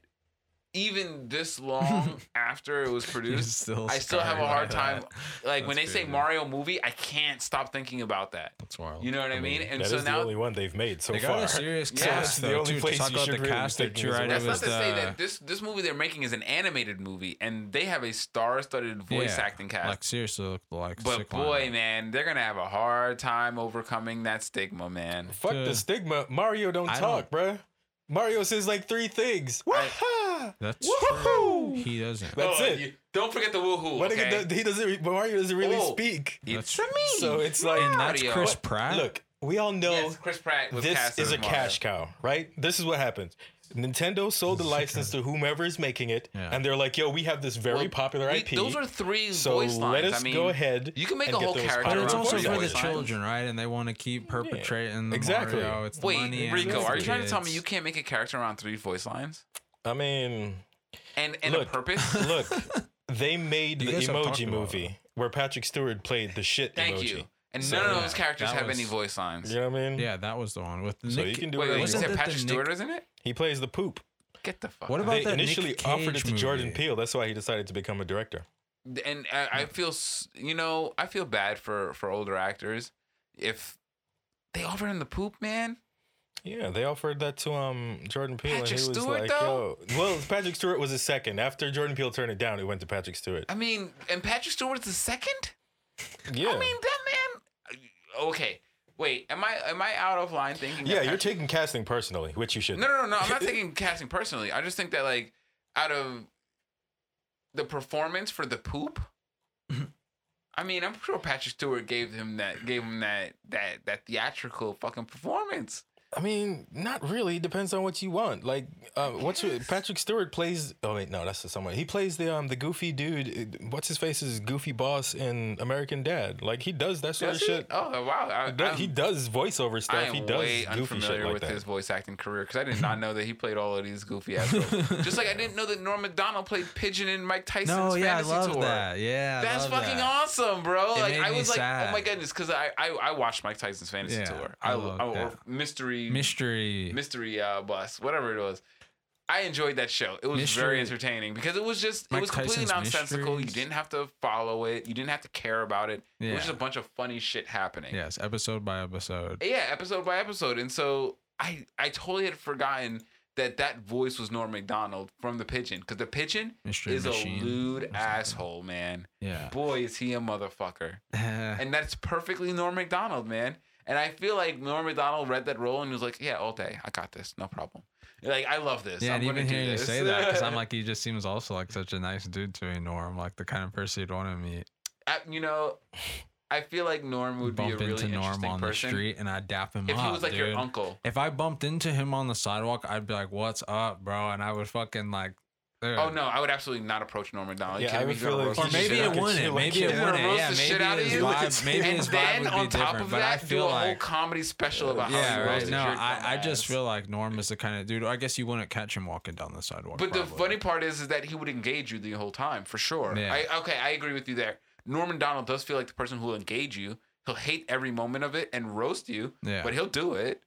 even this *laughs* long after it was produced, still I still have a hard time. that. Like when they That's say. Mario movie, I can't stop thinking about that. That's wild. You know what I, mean? And that so is now the only one they've made so they far. got a serious Yeah. cast That's the though, only too. Place talk you about should the really cast that you as a right. That's not was to say that uh, this this movie they're making is an animated movie, and they have a star-studded voice yeah, acting cast. Like seriously, like. but sick boy, lineup. man, they're gonna have a hard time overcoming that stigma, man. Fuck to- the stigma. Mario don't I talk, bruh. Mario says like three things. Waha! That's Woohoo! true. He doesn't. That's Oh, it. you- don't forget the woohoo. But Okay? again, he doesn't. re- Mario doesn't really Oh. speak. it's That's- me. So it's like and that's Mario. Chris What? Pratt. Look, we all know yes, Chris Pratt was this is a Mario. cash cow, right? This is what happens. Nintendo sold the license to whomever is making it, Yeah. and they're like, "Yo, we have this very Well, popular we- IP. Those are three so voice lines. let us I mean, go ahead. You can make and a whole character But it's around also voice voice for the lines. lines. children, right? And they want to keep perpetrating the Exactly. Mario. It's the Wait, money Rico, are the you trying to tell me you can't make a character around three voice lines I mean, and and Look, a purpose? *laughs* look, they made *laughs* the guys have emoji about movie where Patrick Stewart played the shit Thank emoji. you. And So, none of yeah, those characters that have any voice lines. You know what I mean? Yeah, that was the one with So you can do Wait, it. Wait, wasn't said that the Patrick Nick- Stewart isn't it? He plays the poop. Get the fuck. What about They that Nick initially offered it Cage to Jordan? Peele. That's why he decided to become a director. and I, I feel you know I feel bad for for older actors if they offer him the poop man. Yeah, they offered that to um Jordan Peele, Patrick and he was Stewart, like, though? "Yo, well, Patrick Stewart was a second. After Jordan Peele turned it down, it went to Patrick Stewart. I mean, and Patrick Stewart's the second. Yeah, I mean that man. Okay, wait. Am I am I out of line thinking? that yeah, you're Patrick- taking casting personally, which you should. No, no, no, no. I'm not *laughs* taking casting personally. I just think that like out of the performance for the poop. I mean, I'm sure Patrick Stewart gave him that, gave him that, that, that theatrical fucking performance. I mean, not really. Depends on what you want. Like, uh, what's your, Patrick Stewart plays? Oh wait, no, that's someone. He plays the um the goofy dude. What's his face? Is goofy boss in American Dad? Like he does that sort Does of he? shit. Oh wow, I, He does- he I'm- does voiceover I stuff. am He does way goofy shit unfamiliar like with that. his voice acting career because I did not know that he played all of these goofy ass roles. *laughs* Just like I didn't know that Norm Macdonald played Pigeon in Mike Tyson's No, yeah, I fantasy love tour. that. Yeah, That's fucking that. awesome, bro. It like made I me was like, oh my goodness, because I, I I watched Mike Tyson's fantasy Yeah, tour. I I, love I, or that. Mystery Mystery. mystery uh, bus, whatever it was. I enjoyed that show. It was very entertaining because it was just it Mike was completely Tyson's nonsensical. You didn't have to follow it. You didn't have to care about it. It was just a bunch of funny shit happening. Yes, episode by episode. Yeah, episode by episode. And so I I totally had forgotten that that voice was Norm Macdonald from the Pigeon because the Pigeon Mystery is Machine a lewd asshole, man. Yeah. Boy, is he a motherfucker. *laughs* and that's perfectly Norm Macdonald, man. And I feel like Norm Macdonald read that role and was like, "Yeah, all day, I got this, no problem." Like, I love this. yeah, I'm and even hearing you say that, because I'm *laughs* like, he just seems also like such a nice dude to me, Norm, like the kind of person you'd want to meet. I- you know, I feel like Norm would be a Bump really into Norm on person the street and I'd dap him if up. If he was like your uncle. If I bumped into him on the sidewalk, I'd be like, "What's up, bro?" And I would fucking like, dude. Oh no, I would absolutely not approach Norm Macdonald. You Yeah, kidding I me? would He's gonna feel like roast Or the He's shit maybe out it of you. look at wouldn't. you like Maybe it gonna wouldn't. roast Yeah, the shit maybe out of his you. vibe, maybe and his then vibe would on top of But I that, do feel a whole like, comedy special about how yeah, he right. roasted No, your I, I just feel like Norm is the kind of dude. I guess you wouldn't catch him walking down the sidewalk. But the funny part is, is that he would engage you the whole time for sure. Yeah. I okay, I agree with you there. Norm Macdonald does feel like the person who will engage you. He'll hate every moment of it and roast you, Yeah. but he'll do it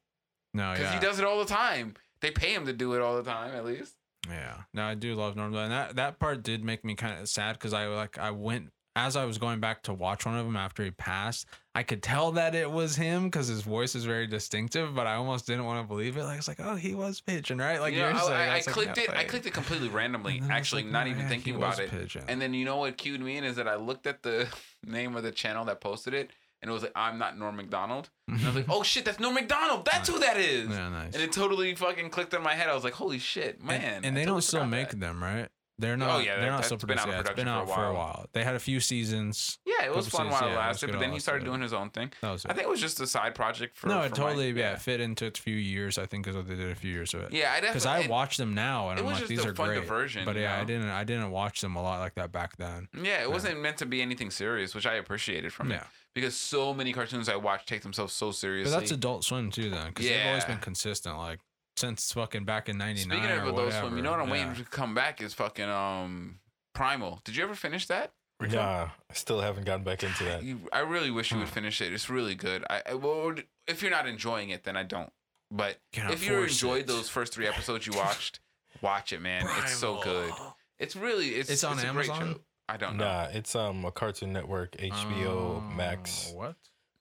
no, yeah. because yeah. he does it all the time. They pay him to do it all the time, at least. Yeah, no, I do love Norm, and that that part did make me kind of sad because I like I went as I was going back to watch one of them after he passed, I could tell that it was him because his voice is very distinctive. But I almost didn't want to believe it. Like it's like, oh, he was pigeon, right? Like you know, you're I, I, I like, clicked it. I clicked it completely randomly. And then I was Actually, like, not no, even yeah, thinking about it. Pigeon. And then you know what cued me in is that I looked at the *laughs* name of the channel that posted it, and it was like, "I'm not Norm Macdonald." And I was like, *laughs* "Oh shit, that's Norm Macdonald. That's who that is." yeah, nice. And it totally fucking clicked in my head. I was like, "Holy shit, man!" and, and they totally don't still make that. them, right? They're oh, not. Oh yeah, they're not still been out producing. of Yeah, it's been production out for a for a while. They had a few seasons. Yeah, it was fun while it yeah, it lasted, but then he started doing his own thing. That was I think it was just a side project for. no, for it my- totally yeah. fit into a few years. I think is what they did a few years of it. Yeah, I definitely. because. I watch them now and I'm like these are great. diversion, but you yeah, I didn't I didn't watch them a lot like that back then. Yeah, it wasn't meant to be anything serious, which I appreciated from it Yeah, because so many cartoons I watch take themselves so seriously. but that's Adult Swim too then because they've always been consistent like since fucking back in '99 Speaking of or Adult. Swim, you know what I'm yeah. waiting to come back is fucking um Primal. Did you ever finish that? Rico? Nah, I still haven't gotten back into that. You, I really wish you would finish it. It's really good. I, I well, if you're not enjoying it, then I don't. But Cannot if you enjoyed it. those first three episodes you watched, watch it, man. It's so good. It's really it's It's on a great Amazon? Show. I don't know. Nah, it's um a Cartoon Network, HBO Max. Uh, what?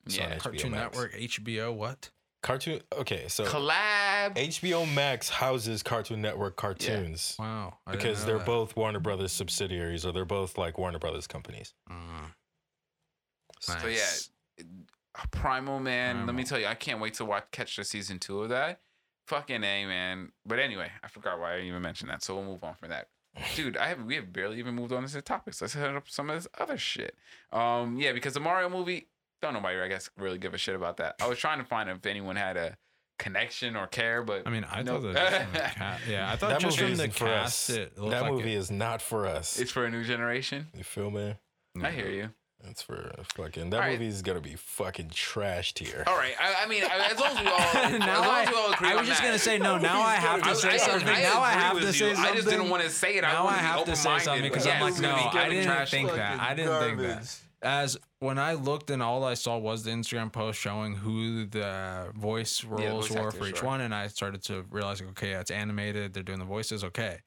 It's on Yeah. HBO Cartoon Max. Network, HBO. What? Cartoon. Okay, so Collab. HBO Max houses Cartoon Network cartoons Wow. I because they're that. both Warner Brothers subsidiaries, or they're both like Warner Brothers companies. Mm, So nice. yeah, Primal man. Let me tell you, I can't wait to watch catch the season two of that. Fucking a man. But anyway, I forgot why I even mentioned that. So we'll move on from that. Dude, I have we have barely even moved on to the topics. Let's hit up some of this other shit. Um, yeah, because the Mario movie, don't nobody I guess really give a shit about that. I was trying to find if anyone had a connection or care, but I mean, I Nope. thought that the *laughs* ca- yeah, I thought that just movie from the isn't for cast, us. it looked That like movie it, is not for us. it's for a new generation. you feel me? I hear you. It's for fucking. That All right. movie is gonna be fucking trashed here. All right. I, I mean, I- as long as we all, *laughs* as long I, as we all agree I was on just that. gonna say no. *laughs* Now I have to I- say I- something. I now I have to you. say something. I just didn't want to say it. I now I wanted have to say something because Yeah, I'm like, no, I didn't think that. I didn't think that. As when I looked and all I saw was the Instagram post showing who the voice Yeah, roles voice were actors for each were. one, and I started to realize, like, okay, it's animated. They're doing the voices. Okay,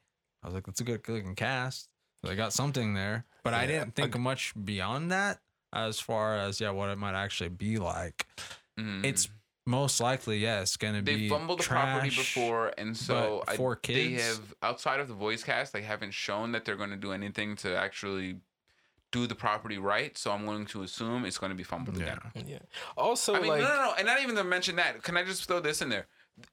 I was like, that's a good looking cast. They got something there, but I didn't think much beyond that. As far as yeah, what it might actually be like. Mm. It's most likely yes, gonna they be fumbled the property before, and so but I, for they have outside of the voice cast, they haven't shown that they're going to do anything to actually do the property right. So I'm going to assume it's going to be fumbled Yeah. again. Yeah. Also, I mean, like, no, no, no, and not even to mention that. Can I just throw this in there?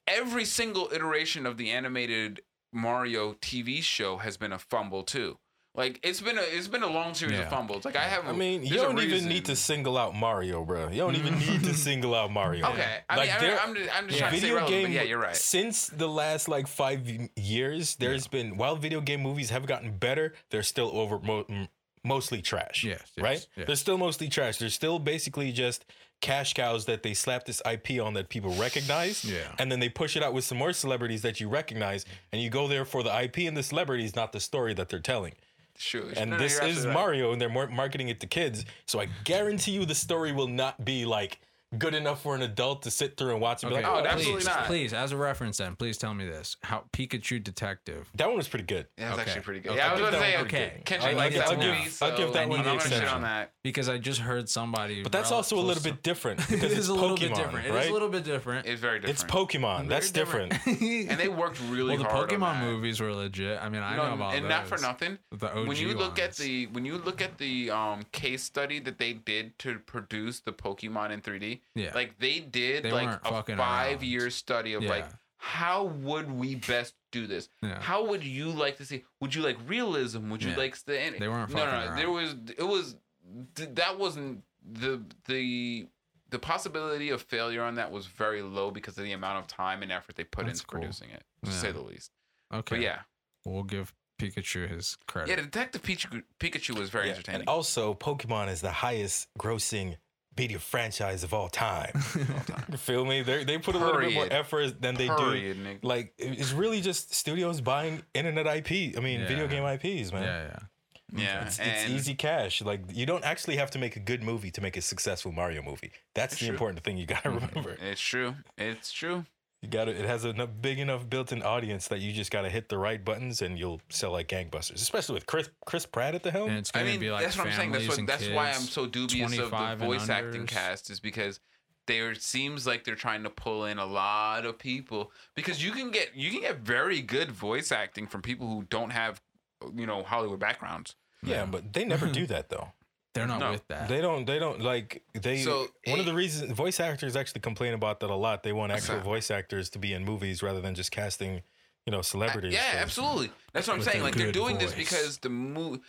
Every single iteration of the animated Mario TV show has been a fumble too. Like it's been a it's been a long series Yeah. of fumbles. Like I have. I mean, you don't even need to single out Mario, bro. You don't even need to *laughs* single out Mario. Okay, I Like, mean, I there- I'm just, I'm just Yeah. trying to say video relevant, game but yeah, you're right. Since the last like five years, there's been while video game movies have gotten better, they're still over mo- mostly trash. Yes, yes, right. yes. They're still mostly trash. They're still basically just cash cows that they slap this IP on that people recognize. Yeah. And then they push it out with some more celebrities that you recognize, and you go there for the IP and the celebrities, not the story that they're telling. Sure. And No, this is right. Mario, and they're marketing it to kids. So I guarantee you, the story will not be like good enough for an adult to sit through and watch and be like, Oh, "Oh, that's absolutely not. please, as a reference, then please tell me this: how Pikachu Detective. that one was pretty good." Yeah, it's Okay. actually pretty good. Okay. Yeah, I was I'll about to say, okay. pretty good. Kendrick I'll- likes I'll that give- movie, I'll give that one the gonna exception. on that. Because I just heard somebody. But that's also a little bit different *laughs* it because is it's a little Pokemon, bit different. It right? is a little bit different. It's very different. It's Pokemon. That's Very different. and they worked *laughs* really well, the hard on Pokemon that. movies were legit. I mean, I know about that and not for nothing. The OG when you look at the when you look at the um case study that they did to produce the Pokemon in 3D, Yeah. like they did They like a five around. year study of like how would we best do this? Yeah. How would you like to see? Would you like realism? Would you Yeah. like the? They weren't No, no, no. around. There was. It was. That wasn't the the. The possibility of failure on that was very low because of the amount of time and effort they put That's into cool. producing it, to Yeah. say the least. okay, But yeah, we'll give Pikachu his credit. yeah, Detective Pikachu, Pikachu was very Yeah, entertaining. And also, Pokemon is the highest grossing video franchise of *laughs* all time. you feel me? They they put a little bit more effort than they do. Period, nigga. Like it's really just studios buying internet IP. I mean, video game IPs, man. yeah, yeah. Yeah, It's, it's easy cash. Like you don't actually have to make a good movie to make a successful Mario movie. That's the true. important thing you gotta mm-hmm. remember. It's true. It's true. You got it. It has a big enough built-in audience that you just got to hit the right buttons and you'll sell like gangbusters. Especially with Chris Chris Pratt at the helm. And it's I gonna mean, be like that's what I'm saying. That's families what and that's why I'm kids, so dubious of the 25 and voice acting unders. cast is because there seems like they're trying to pull in a lot of people because you can get you can get very good voice acting from people who don't have you know Hollywood backgrounds. yeah, but they never do *laughs* that though. They're not No. with that. They don't. They don't like they. So, one of the reasons voice actors actually complain about that a lot. They want actual that? voice actors to be in movies rather than just casting, you know, celebrities. Yeah, So- absolutely. That's what I'm With saying. a Like they're good doing this voice. because the movie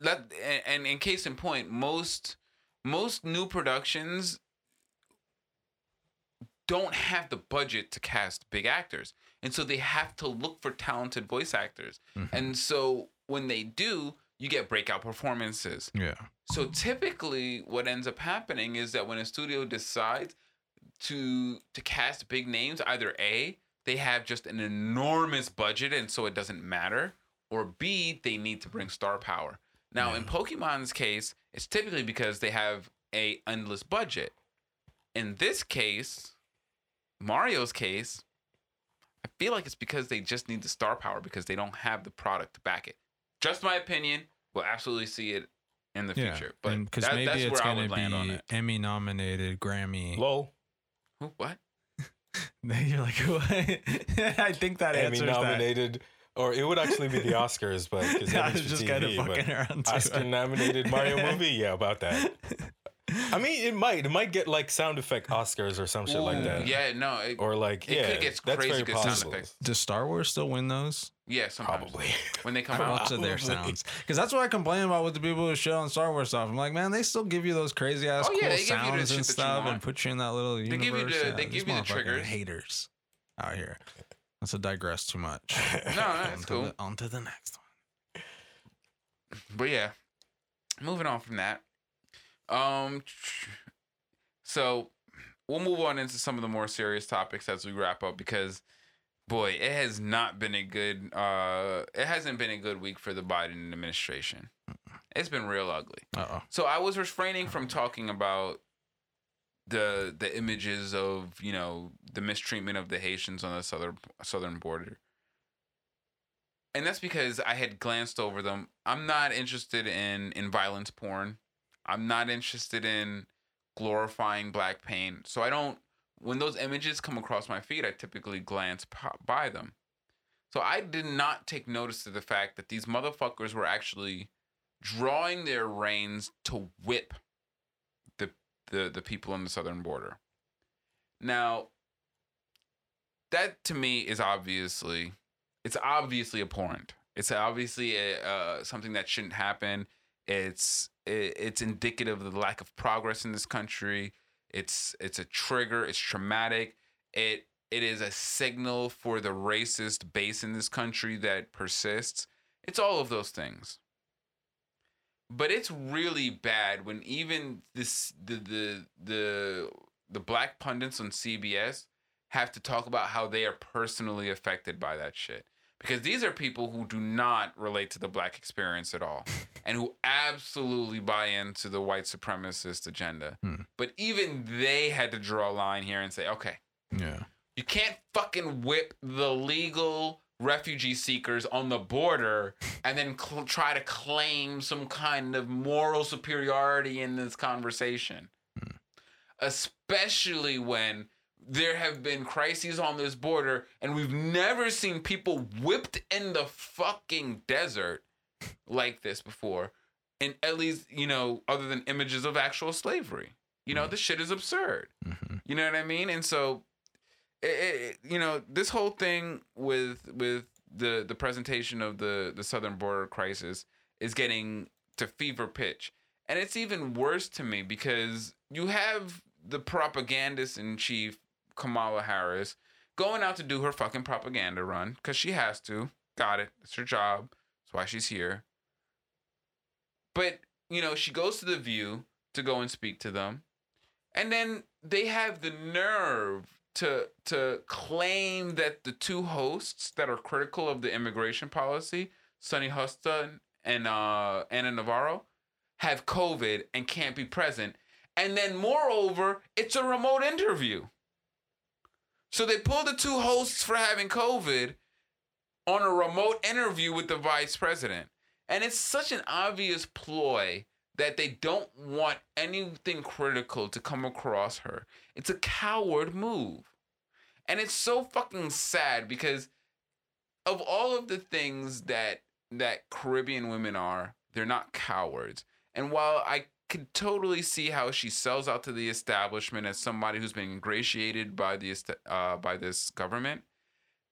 that and, and in case in point, most most new productions don't have the budget to cast big actors. And so they have to look for talented voice actors. Mm-hmm. And so when they do, you get breakout performances. yeah. So typically, what ends up happening is that when a studio decides to to cast big names, either a they have just an enormous budget and so it doesn't matter, or b they need to bring star power. Now, in Pokemon's case, it's typically because they have a endless budget. In this case, Mario's case, I feel like it's because they just need the star power because they don't have the product to back it. Just my opinion. We'll absolutely see it in the Yeah. future. But Because that, maybe that's it's gonna would land on be. Emmy nominated, Grammy. Lol. Who- What? *laughs* You're like, *laughs* what? I think that Emmy answers that. nominated, or it would actually be the *laughs* Oscars, but because I was just kind of fucking around too. Oscar nominated Mario movie. Yeah, about that. I mean, it might. It might get like sound effect Oscars or some shit like that. Yeah, no. It, Or like, It yeah, could get that's crazy very good sound possible. effects. Does Star Wars still win those? yeah, sometimes. Probably. *laughs* When they come How out. much of their sounds? Because that's what I complain about with the people who shit on Star Wars stuff. I'm like, man, they still give you those crazy ass Oh, yeah, cool they give you the sounds and stuff and put you in that little give you universe. the- Yeah, they give you the motherfucking triggers. Haters out here. Let's digress too much. *laughs* No, that's cool. to the, on to the next one. But yeah, moving on from that. Um, so we'll move on into some of the more serious topics as we wrap up because, boy, it has not been a good. Uh, it hasn't been a good week for the Biden administration. It's been real ugly. Uh oh. So I was refraining from talking about the the images of you know the mistreatment of the Haitians on the southern southern border, and that's because I had glanced over them. I'm not interested in in violence porn. I'm not interested in glorifying black pain. So I don't. When those images come across my feed, I typically glance by them. So I did not take notice of the fact that these motherfuckers were actually drawing their reins to whip the the the people on the southern border. Now, that to me is obviously it's obviously abhorrent. It's obviously a, uh, something that shouldn't happen. It's it, it's indicative of the lack of progress in this country. It's it's a trigger. It's traumatic. It it is a signal for the racist base in this country that persists. It's all of those things but it's really bad when even this the the the the black pundits on CBS have to talk about how they are personally affected by that shit because these are people who do not relate to the black experience at all *laughs* and who absolutely buy into the white supremacist agenda Hmm. but even they had to draw a line here and say okay Yeah. you can't fucking whip the legal refugee seekers on the border and then cl- try to claim some kind of moral superiority in this conversation. Especially when there have been crises on this border and we've never seen people whipped in the fucking desert like this before. And at least, you know, other than images of actual slavery. You know, this shit is absurd. hmm You know what I mean? And so, it, it, you know, this whole thing with with the the presentation of the the southern border crisis is getting to fever pitch, and it's even worse to me because you have the propagandist in chief Kamala Harris going out to do her fucking propaganda run because she has to. Got it. It's her job. That's why she's here. But you know, she goes to the View to go and speak to them and then they have the nerve to to claim that the two hosts that are critical of the immigration policy, Sunny Hostin and uh, Ana Navarro, have COVID and can't be present. And then moreover, it's a remote interview. So they pulled the two hosts for having COVID on a remote interview with the vice president. And it's such an obvious ploy that they don't want anything critical to come across her. It's a coward move. And it's so fucking sad because of all of the things that that Caribbean women are, they're not cowards. And while I could totally see how she sells out to the establishment as somebody who's been ingratiated by the uh, by this government,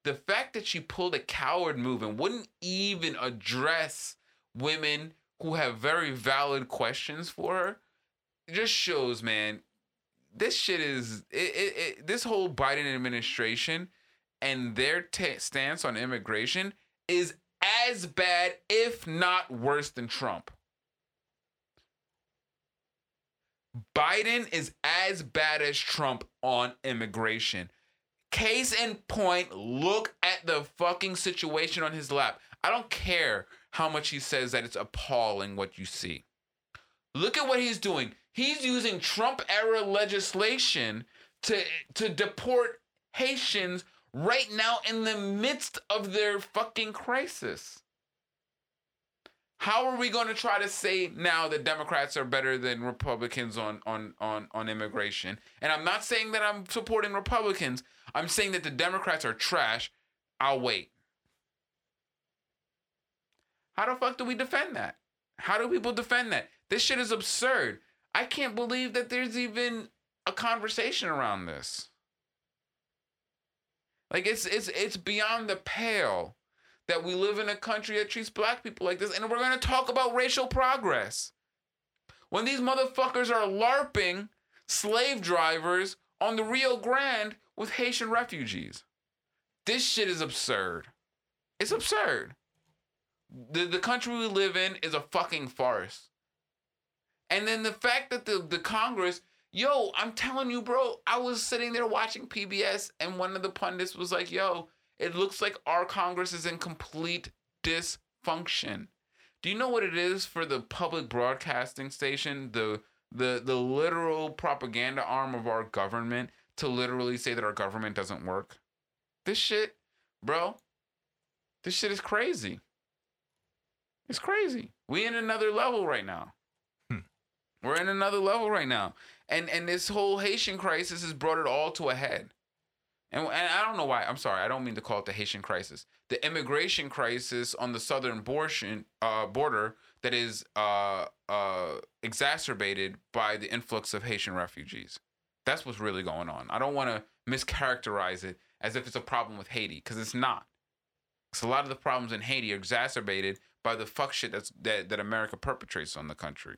the fact that she pulled a coward move and wouldn't even address women who have very valid questions for her just shows, man, this shit is it, it, it this whole Biden administration and their ta stance on immigration is as bad, if not worse, than Trump. Biden is as bad as Trump on immigration. Case in point, look at the fucking situation on his lap. I don't care how much he says that it's appalling what you see. Look at what he's doing. He's using Trump era legislation to to deport Haitians right now in the midst of their fucking crisis. How are we going to try to say now that Democrats are better than Republicans on on on on immigration? And I'm not saying that I'm supporting Republicans. I'm saying that the Democrats are trash. I'll wait. How the fuck do we defend that? How do people defend that? This shit is absurd. I can't believe that there's even a conversation around this. Like it's it's it's beyond the pale that we live in a country that treats black people like this, and we're gonna talk about racial progress. When these motherfuckers are LARPing slave drivers on the Rio Grande with Haitian refugees. This shit is absurd. It's absurd. The the country we live in is a fucking farce. And then the fact that the, the Congress, yo, I'm telling you, bro, I was sitting there watching PBS and one of the pundits was like, yo, it looks like our Congress is in complete dysfunction. Do you know what it is for the public broadcasting station, the the the literal propaganda arm of our government to literally say that our government doesn't work? This shit, bro, this shit is crazy. It's crazy. We in another level right now. Hmm. We're in another level right now. And and this whole Haitian crisis has brought it all to a head. And, and I don't know why. I'm sorry. I don't mean to call it the Haitian crisis. The immigration crisis on the southern border, uh, border that is uh, uh, exacerbated by the influx of Haitian refugees. That's what's really going on. I don't want to mischaracterize it as if it's a problem with Haiti because it's not. Because a lot of the problems in Haiti are exacerbated by the fuck shit that's, that, that America perpetrates on the country.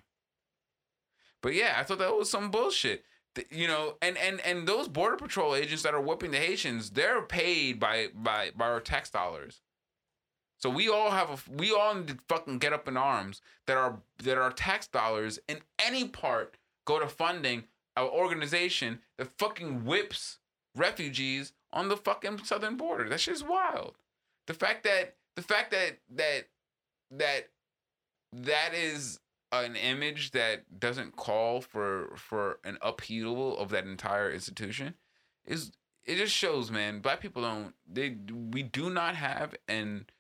But yeah, I thought that was some bullshit. You know, and and and those border patrol agents that are whipping the Haitians, they're paid by by by our tax dollars. So we all have a we all need to fucking get up in arms that our that our tax dollars in any part go to funding our organization that fucking whips refugees on the fucking southern border. That shit's wild. The fact that the fact that that that that is an image that doesn't call for for an upheaval of that entire institution is it just shows man black people don't they we do not have and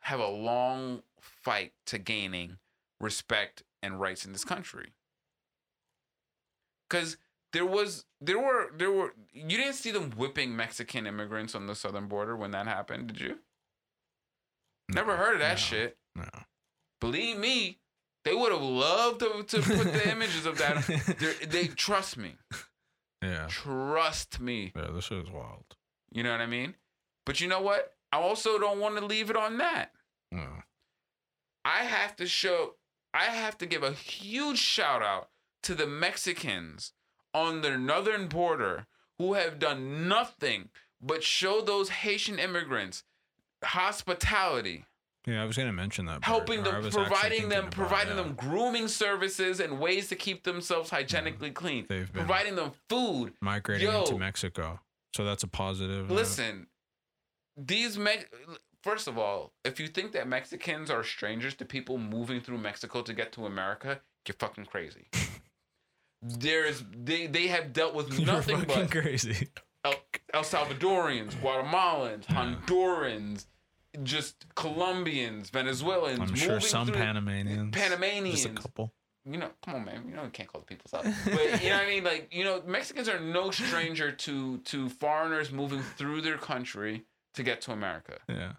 have a long fight to gaining respect and rights in this country. Cuz there was there were there were you didn't see them whipping mexican immigrants on the southern border when that happened did you? Never heard of that no, shit. No. believe me, they would have loved to, to put the *laughs* images of that. They're, they trust me, Yeah. trust me. Yeah, this shit is wild. You know what I mean? But you know what? I also don't want to leave it on that. No. I have to show. I have to give a huge shout out to the Mexicans on the northern border who have done nothing but show those Haitian immigrants hospitality. Yeah, I was gonna mention that. helping Bert, or I them, providing them, providing them grooming services and ways to keep themselves hygienically clean, They've been providing them food. migrating Yo. into Mexico, so that's a positive. uh, Listen, these Me- first of all, if you think that Mexicans are strangers to people moving through Mexico to get to America, you're fucking crazy. *laughs* There's they they have dealt with nothing but crazy. oh, El Salvadorians, Guatemalans, Hondurans, just Colombians, Venezuelans. I'm sure some through- Panamanians. Just a couple. You know, come on, man. You know, you can't call the people out. But you know what I mean? Like, you know, Mexicans are no stranger to to foreigners moving through their country to get to America. Yeah.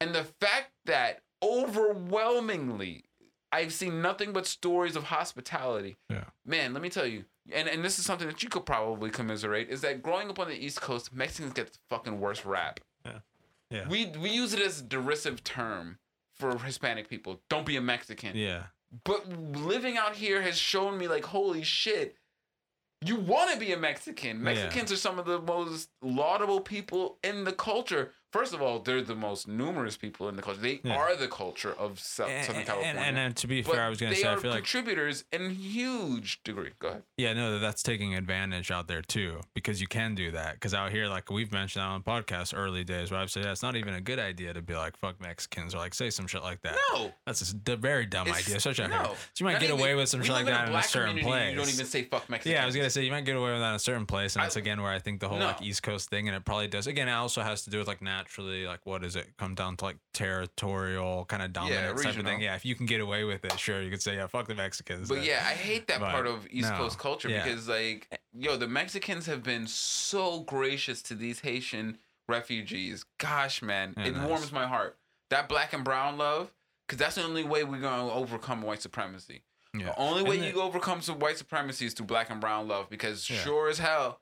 And the fact that overwhelmingly, I've seen nothing but stories of hospitality. Yeah. Man, let me tell you, and, and this is something that you could probably commiserate, is that growing up on the East Coast, Mexicans get the fucking worst rap. Yeah. Yeah. We we use it as a derisive term for Hispanic people. Don't be a Mexican. Yeah. But living out here has shown me like, holy shit, you want to be a Mexican. Mexicans are some of the most laudable people in the culture. First of all, they're the most numerous people in the culture. They Yeah. are the culture of Sou- And, Southern California. and, and to be But fair, I was gonna they say I feel like contributors in huge degree. Go ahead. yeah, no, that's taking advantage out there too because you can do that. Because out here, like we've mentioned on the podcast early days, where I've said that's not even a good idea to be like fuck Mexicans or like say some shit like that. No. That's a d- very dumb It's- idea, especially out no. So you might Not get even- away with some shit like that in a certain place. You don't even say fuck Mexicans. Yeah, I was gonna say you might get away with that in a certain place, and I- that's again where I think the whole No. like East Coast thing, and it probably does. Again, it also has to do with like naturally, like what does it come down to like territorial kind of dominance type of thing. Yeah, if you can get away with it, sure, you could say yeah, fuck the Mexicans. But then. yeah, I hate that But part of East no, Coast culture yeah. because, like, yo, the Mexicans have been so gracious to these Haitian refugees. Gosh, man, Yeah, it nice. warms my heart. That black and brown love, because that's the only way we're gonna overcome white supremacy. yeah. The only way And you overcome some white supremacy is through black and brown love, because Yeah. sure as hell,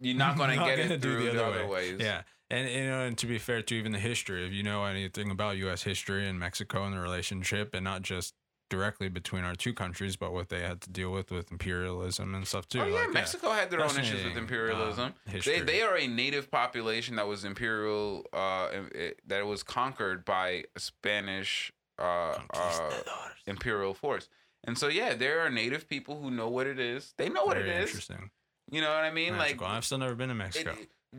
you're not *laughs* gonna Not get gonna it through the the other other, way. ways. Yeah. And you know, and to be fair to even the history, if you know anything about US history and Mexico and the relationship and not just directly between our two countries, but what they had to deal with with imperialism and stuff too. Oh yeah, like, Mexico had their own issues with imperialism. um, they they are a native population that was imperial, uh, it, that was conquered by a Spanish uh, uh, imperial force. And so yeah, there are native people who know what it is. They know what Very it is. interesting. You know what I mean? Mexico. Like I've still never been to it, Mexico.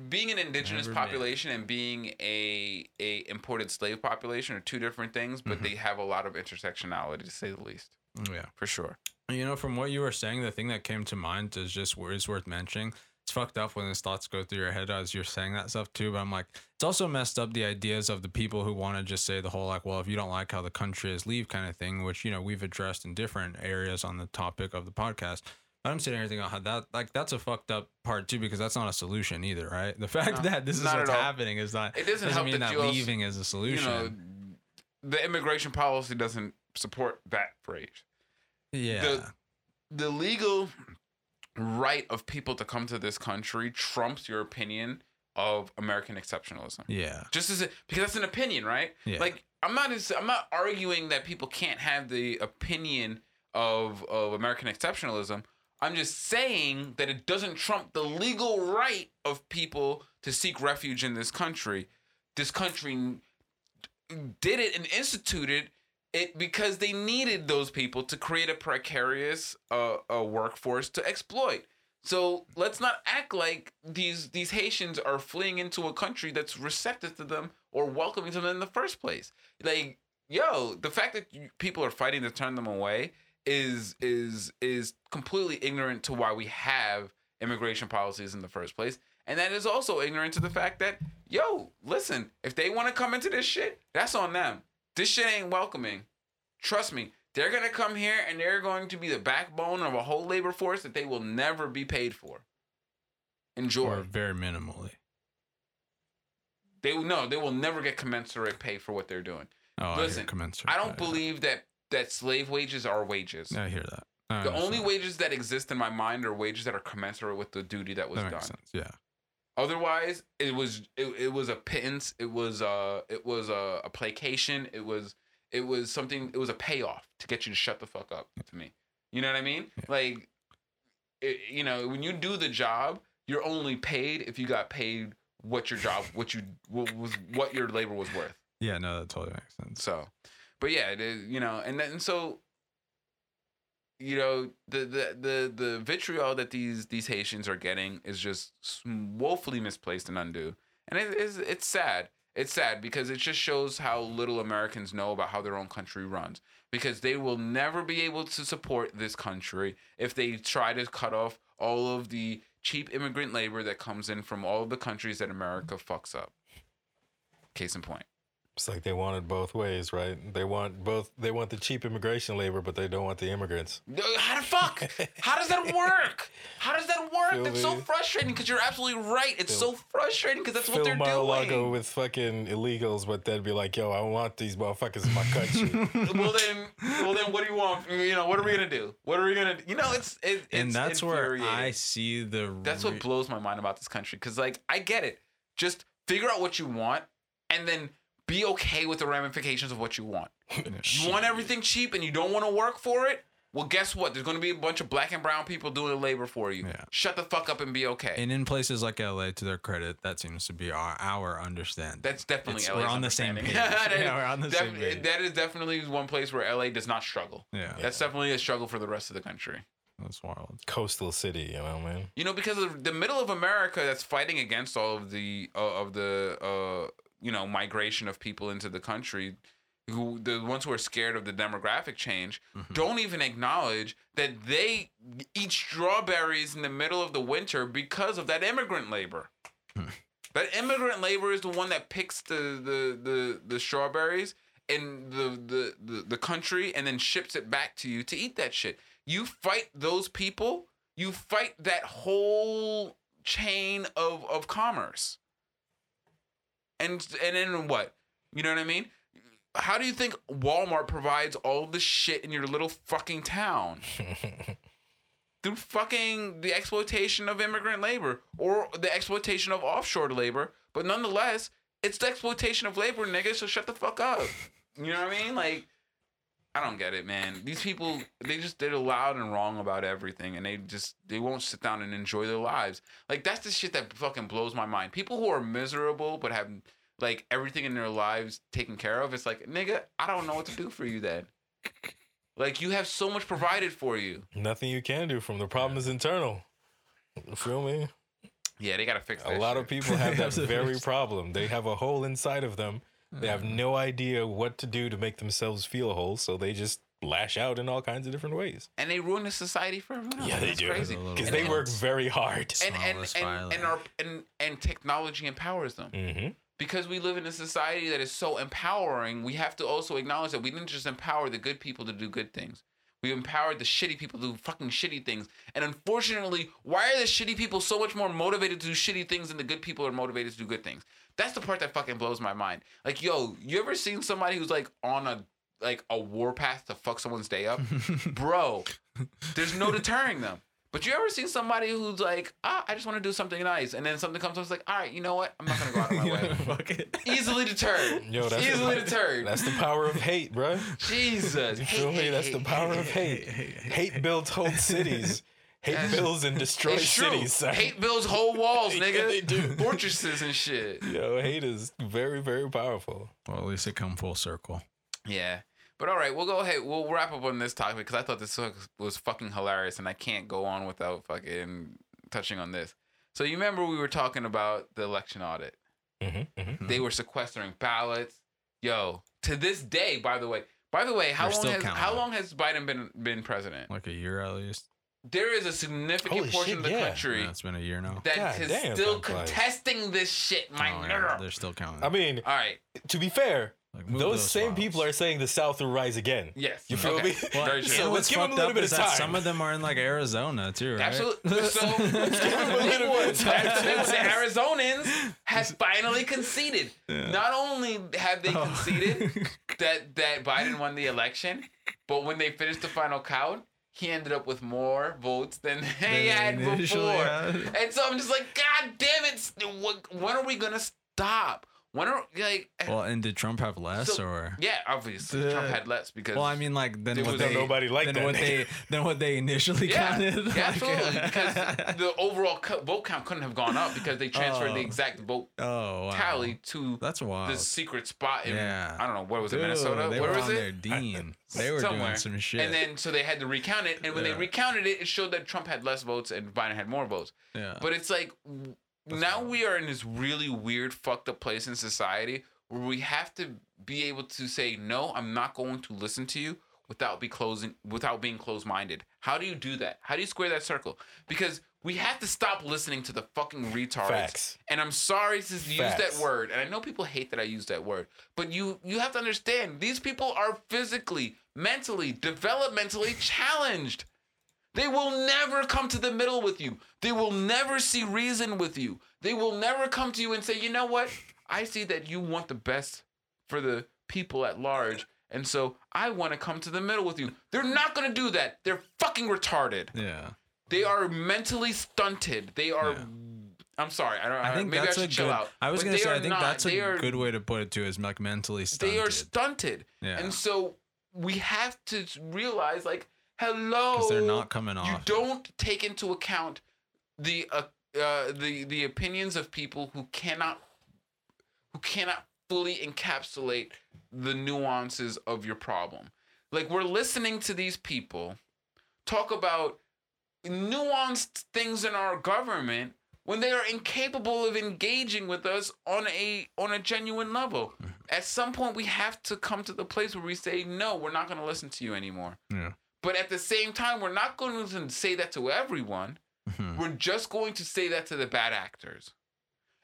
Being an indigenous Never been. population and being a a imported slave population are two different things, but Mhm. they have a lot of intersectionality to say the least, yeah. for sure. You know, from what you were saying, the thing that came to mind is just is worth mentioning. It's fucked up when these thoughts go through your head as you're saying that stuff too. But I'm like, it's also messed up the ideas of the people who want to just say the whole like, well, if you don't like how the country is, leave kind of thing, which you know we've addressed in different areas on the topic of the podcast. I'm sitting here thinking, oh, that like that's a fucked up part too because that's not a solution either, right? The *laughs* fact No, that this is what's happening is not. It doesn't help mean that that leaving is a solution. You know, the immigration policy doesn't support that phrase. yeah. the- the legal right of people to come to this country trumps your opinion of American exceptionalism. yeah. Just as a, because that's an opinion, right? Yeah. Like I'm not I'm not arguing that people can't have the opinion of of American exceptionalism. I'm just saying that it doesn't trump the legal right of people to seek refuge in this country. This country did it and instituted it because they needed those people to create a precarious uh, a workforce to exploit. So let's not act like these these Haitians are fleeing into a country that's receptive to them or welcoming to them in the first place. Like, yo, the fact that people are fighting to turn them away is is is completely ignorant to why we have immigration policies in the first place. And that is also ignorant to the fact that, yo, listen, if they want to come into this shit, that's on them. This shit ain't welcoming. Trust me, they're gonna come here and they're going to be the backbone of a whole labor force that they will never be paid for. Enjoy. Or very minimally. They will no, they will never get commensurate pay for what they're doing. Oh, I Listen, commensurate. I don't believe that that slave wages are wages. I hear that. I The only wages that exist in my mind are wages that are commensurate with the duty that was that done. sense. Yeah. Otherwise, it was it, it was a pittance. It was uh it was a, a placation. It was it was something. It was a payoff to get you to shut the fuck up. To me, you know what I mean? Yeah. Like, it, you know, when you do the job, you're only paid if you got paid what your job, what you what was what your labor was worth. *laughs* Yeah, no, that totally makes sense. So, but yeah, you know, and then so, you know, the the the the vitriol that these these Haitians are getting is just woefully misplaced and undue, and it is it's sad. It's sad because it just shows how little Americans know about how their own country runs. Because they will never be able to support this country if they try to cut off all of the cheap immigrant labor that comes in from all of the countries that America fucks up. Case in point. It's like they want it both ways, right? They want both. They want the cheap immigration labor, but they don't want the immigrants. *laughs* Uh, How the fuck? How does that *laughs* work? How does that work? Feel That's so frustrating because you're absolutely right. It's so frustrating because that's what Phil they're Mar-a-Lago doing. with fucking illegals, but they'd be like, "Yo, I want these motherfuckers in my country." *laughs* well then, well then, what do you want? You know, what are we gonna do? What are we gonna? You know, it's it, it's and that's where. I see the. That's what blows my mind about this country. Cause like I get it. Just figure out what you want and then be okay with the ramifications of what you want. *laughs* You want everything cheap and you don't want to work for it? Well, guess what? There's going to be a bunch of black and brown people doing the labor for you. Yeah. Shut the fuck up and be okay. And in places like LA, to their credit, that seems to be our, our understanding. That's definitely It's- LA's we're on the same understanding. page. That is *laughs* Yeah, we're on the def- same page. That is definitely one place where LA does not struggle. yeah, That's definitely a struggle for the rest of the country. that's wild. Coastal city, you know, man. You know, because of the middle of America that's fighting against all of the uh, of the uh, you know migration of people into the country, who the ones who are scared of the demographic change mm-hmm. don't even acknowledge that they eat strawberries in the middle of the winter because of that immigrant labor. Hmm. That immigrant labor is the one that picks the the the, the strawberries in the, the the the country and then ships it back to you to eat that shit. You fight those people, you fight that whole chain of of commerce. And and then what? You know what I mean? How do you think Walmart provides all the shit in your little fucking town? *laughs* Through fucking the exploitation of immigrant labor or the exploitation of offshore labor. But nonetheless, it's the exploitation of labor, nigga, so shut the fuck up. You know what I mean? Like, I don't get it, man. These people, they just, they're loud and wrong about everything and they just, they won't sit down and enjoy their lives. Like, that's the shit that fucking blows my mind. People who are miserable but have, like, everything in their lives taken care of, it's like, nigga, I don't know what to do for you then. Like, you have so much provided for you. Nothing you can do from the problem is internal. You feel me? Yeah, they gotta fix that. A lot shit. of people have that *laughs* very problem. They have a hole inside of them. They have no idea what to do to make themselves feel whole, so they just lash out in all kinds of different ways. and they ruin the society for everyone else. Yeah, they That's do. Crazy. Because they work very hard. and and and, and our and and technology empowers them hmm because we live in a society that is so empowering. We have to also acknowledge that we didn't just empower the good people to do good things. We empowered the shitty people to do fucking shitty things. And unfortunately, why are the shitty people so much more motivated to do shitty things than the good people are motivated to do good things? That's the part that fucking blows my mind. Like, yo, you ever seen somebody who's like on a like a warpath to fuck someone's day up? *laughs* Bro, there's no deterring them. But you ever seen somebody who's like, ah, I just want to do something nice, and then something comes up, it's like, all right, you know what? I'm not gonna go out of my *laughs* way. Fuck it. Easily deterred. Yo, that's Easily the, deterred. That's the power of hate, bro. Jesus. You feel me? That's the power of hate. Hate builds whole cities. *laughs* Hate That's- builds and destroys It's true. cities. son. Hate builds whole walls, *laughs* Yeah, nigga. they do. Fortresses and shit. *laughs* Yo, hate is very, very powerful. Well, at least it come full circle. Yeah. But all right, we'll go ahead. We'll wrap up on this topic because I thought this was- was fucking hilarious, and I can't go on without fucking touching on this. So you remember we were talking about the election audit? Mm-hmm, mm-hmm. They were sequestering ballots. Yo, to this day, by the way. By the way, how They're long still has counting. how long has Biden been been president? Like a year at least. There is a significant Holy portion shit, of the yeah. country Yeah, it's been a year now. that God is damn, still time flies. contesting this shit, my Oh, nigga. yeah, they're still counting. I mean, All right. to be fair, Like, move those, same files. people are saying the South will rise again. Yes. You feel Okay. me? *laughs* Well, Very true. So let's what's give 'em a fucked little up bit is of that time. Some of them are in like Arizona too, right? Absolutely. So *laughs* give 'em a little bit of time. that's the thing with the Arizonans has *laughs* finally conceded. Yeah. Not only have they Oh. conceded that that Biden won the election, but when they finished the final count, he ended up with more votes than *laughs* he they had before. had. And so I'm just like, God damn it! When are we gonna stop? When are like? well, and did Trump have less So- or? yeah, obviously The- Trump had less because. Well, I mean, like then There what was they nobody like then that what they *laughs* then what they initially Yeah, counted. yeah, like, absolutely. Uh, because *laughs* the overall co- vote count couldn't have gone up because they transferred Oh. the exact vote oh wow. tally to That's wild. the secret spot in Yeah. I don't know what was it Dude, Minnesota They where were was on it their dean. *laughs* They were Somewhere. doing some shit. and then so they had to recount it and when Yeah. they recounted it it showed that Trump had less votes and Biden had more votes yeah. but it's like w- now we are in this really weird fucked up place in society where we have to be able to say no I'm not going to listen to you without be closing without being closed minded how do you do that how do you square that circle because We have to stop listening to the fucking retards. Facts. And I'm sorry to use that word, and I know people hate that I use that word, but you you have to understand these people are physically, mentally, developmentally challenged. They will never come to the middle with you. They will never see reason with you. They will never come to you and say, "You know what? I see that you want the best for the people at large, and so I want to come to the middle with you." They're not going to do that. They're fucking retarded. Yeah. They are mentally stunted. They are. Yeah. I'm sorry. I don't. I think maybe that's I a should chill good. out. I was but gonna say I think not. that's a are, good way to put it too. Is like mentally stunted. They are stunted. Yeah. And so we have to realize, like, hello, because they're not coming off. You don't take into account the uh, uh, the the opinions of people who cannot who cannot fully encapsulate the nuances of your problem. Like we're listening to these people talk about nuanced things in our government when they are incapable of engaging with us on a on a genuine level. At some point we have to come to the place where we say no, we're not going to listen to you anymore. Yeah. But at the same time, we're not going to say that to everyone. Mhm. We're just going to say that to the bad actors.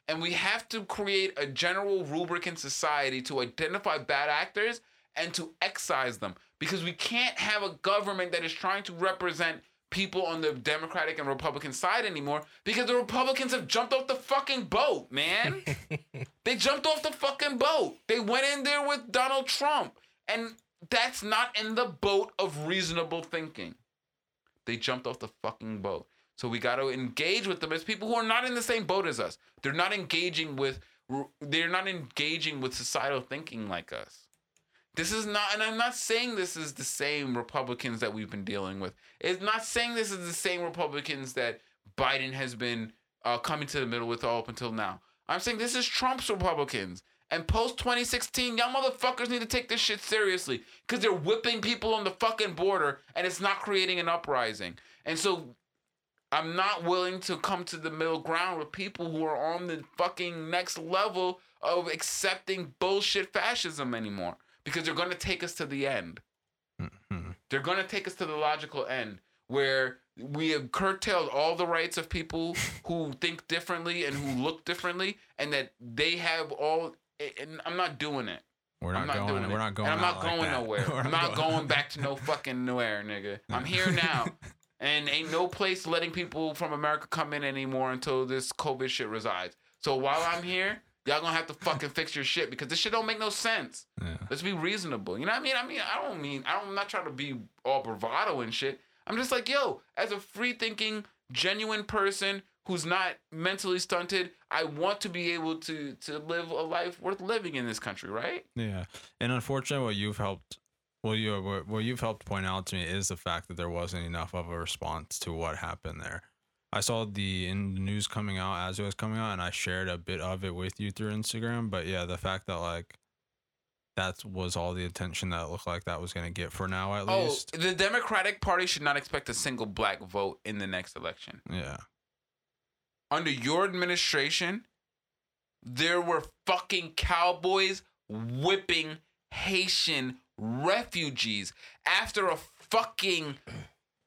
And we have to create a general rubric in society to identify bad actors and to excise them because we can't have a government that is trying to represent people on the Democratic and Republican side anymore because the Republicans have jumped off the fucking boat, man. *laughs* they jumped off the fucking boat. They went in there with Donald Trump. And that's not in the boat of reasonable thinking. They jumped off the fucking boat. So we got to engage with them as people who are not in the same boat as us. They're not engaging with they're not engaging with societal thinking like us. This is not and I'm not saying this is the same Republicans that we've been dealing with. It's not saying this is the same Republicans that Biden has been uh, coming to the middle with all up until now. I'm saying this is Trump's Republicans. And post 2016, y'all motherfuckers need to take this shit seriously because they're whipping people on the fucking border and it's not creating an uprising. And so I'm not willing to come to the middle ground with people who are on the fucking next level of accepting bullshit fascism anymore because they're going to take us to the end. Mhm. They're going to take us to the logical end where we have curtailed all the rights of people *laughs* who think differently and who look differently, and that they have all. And I'm not doing it. We're I'm not, not going. doing We're not going. And I'm not like going that. nowhere. *laughs* I'm not going back to no fucking nowhere, nigga. *laughs* I'm here now. And ain't no place letting people from America come in anymore until this COVID shit resides. So while I'm here, y'all gonna have to fucking fix your shit because this shit don't make no sense. Yeah. Let's be reasonable. You know what I mean? I mean, I don't mean I don't, I'm not trying to be all bravado and shit. I'm just like, yo, as a free thinking, genuine person who's not mentally stunted, I want to be able to to live a life worth living in this country, right? Yeah, and unfortunately, what you've helped, well, you what, what you've helped point out to me is the fact that there wasn't enough of a response to what happened there. I saw the in the news coming out as it was coming out, and I shared a bit of it with you through Instagram. But yeah, the fact that like that was all the attention that it looked like that was gonna get for now, at Oh, least. the Democratic Party should not expect a single black vote in the next election. Yeah, Under your administration, there were fucking cowboys whipping Haitian refugees after a fucking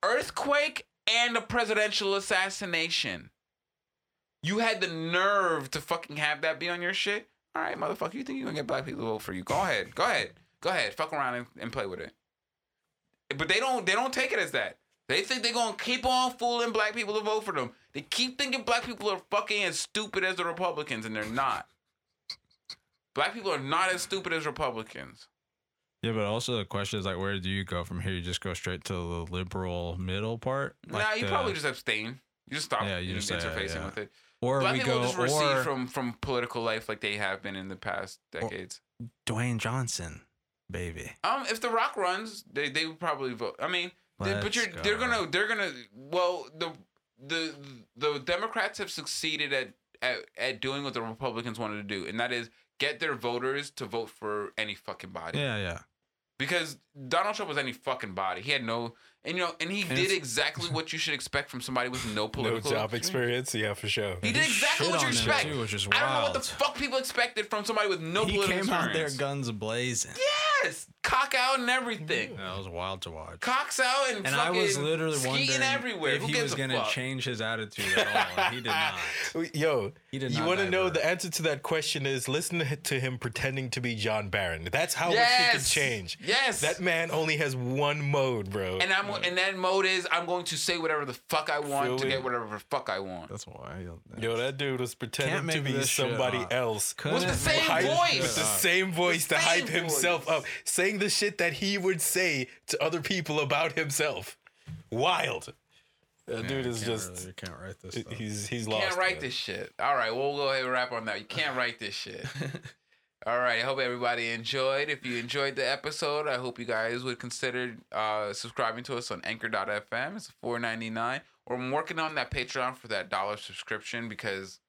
earthquake and a presidential assassination. You had the nerve to fucking have that be on your shit? All right, motherfucker, you think you're gonna get black people to vote for you? Go ahead, go ahead, go ahead, fuck around and, and play with it. But they don't, they don't take it as that. They think they're gonna keep on fooling black people to vote for them. They keep thinking black people are fucking as stupid as the Republicans, and they're not. Black people are not as stupid as Republicans. yeah, but also the question is like, where do you go from here? You just go straight to the liberal middle part. Like nah, you the- probably just abstain. You just stop Yeah, you just interfacing yeah. with it. or Black we people go just recede or from from political life like they have been in the past decades. Dwayne Johnson, baby. Um, if The Rock runs, they they would probably vote. I mean, they, but Let's you're they're gonna they're gonna well the the the Democrats have succeeded at at, at doing what the Republicans wanted to do, and that is get their voters to vote for any fucking body. Yeah, yeah. Because Donald Trump was any fucking body. He had no, and you know, and he And did exactly what you should expect from somebody with no *laughs* political No job experience. Yeah, for sure. He did exactly what you expect. too, which is I don't know what the fuck people expected from somebody with no he political came out there experience. guns blazing. Yes, cock out and everything. That was wild to watch. Cocks out and, And fucking I was literally wondering everywhere. if Who he gives was a gonna fuck? change his attitude at all. and He did not. *laughs* Yo, He did you not want to know divert. the answer to that question is listen to him pretending to be John Barron. That's how Yes. shit can change. Yes. That man only has one mode, bro. and I'm and that mode is I'm going to say whatever the fuck I want Feel to me? get whatever the fuck I want. That's why. Yo, that dude was pretending to make be this shit somebody up. else. With the same Hype- voice. With the same voice to same hype himself voice. up. Saying the shit that he would say to other people about himself. Wild. That dude is just you can't write this. Stuff. he's he's lost. can't write man. this shit. All right, we'll go ahead and wrap on that. You can't write this shit. *laughs* All right, I hope everybody enjoyed. If you enjoyed the episode, I hope you guys would consider uh, subscribing to us on Anchor.fm. It's four ninety nine. Or I'm working on that Patreon for that dollar subscription because,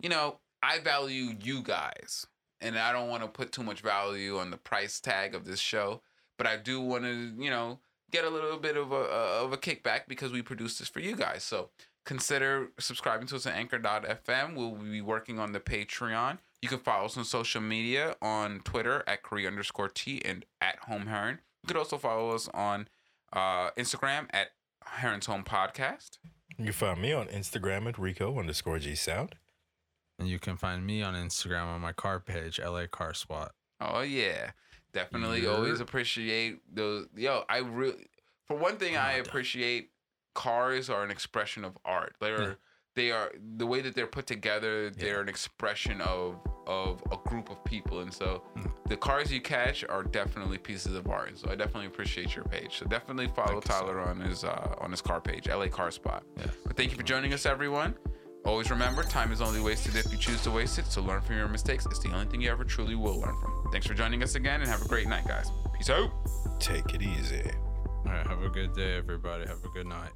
you know, I value you guys, and I don't want to put too much value on the price tag of this show. But I do want to, you know, get a little bit of a of a kickback because we produce this for you guys. So consider subscribing to us at anchor.fm. We'll be working on the Patreon. You can follow us on social media on Twitter at Korea underscore T and at Home Heron. You could also follow us on uh, Instagram at Heron's Home Podcast. You can find me on Instagram at Rico underscore G Sound. And you can find me on Instagram on my car page, LA Car Spot. Oh yeah, definitely. Yeah. Always appreciate those. Yo, I really, for one thing, I appreciate cars are an expression of art. They're Yeah. they are the way that they're put together. They're an expression of of a group of people, and so Mm. the cars you catch are definitely pieces of art. So I definitely appreciate your page. So definitely follow Thank. Tyler on his uh, on his car page, LA Car Spot. Yeah. But thank you for joining us, everyone. Always remember, time is only wasted if you choose to waste it. So learn from your mistakes. It's the only thing you ever truly will learn from. Thanks for joining us again, and have a great night, guys. Peace out. Take it easy. All right. Have a good day, everybody. Have a good night.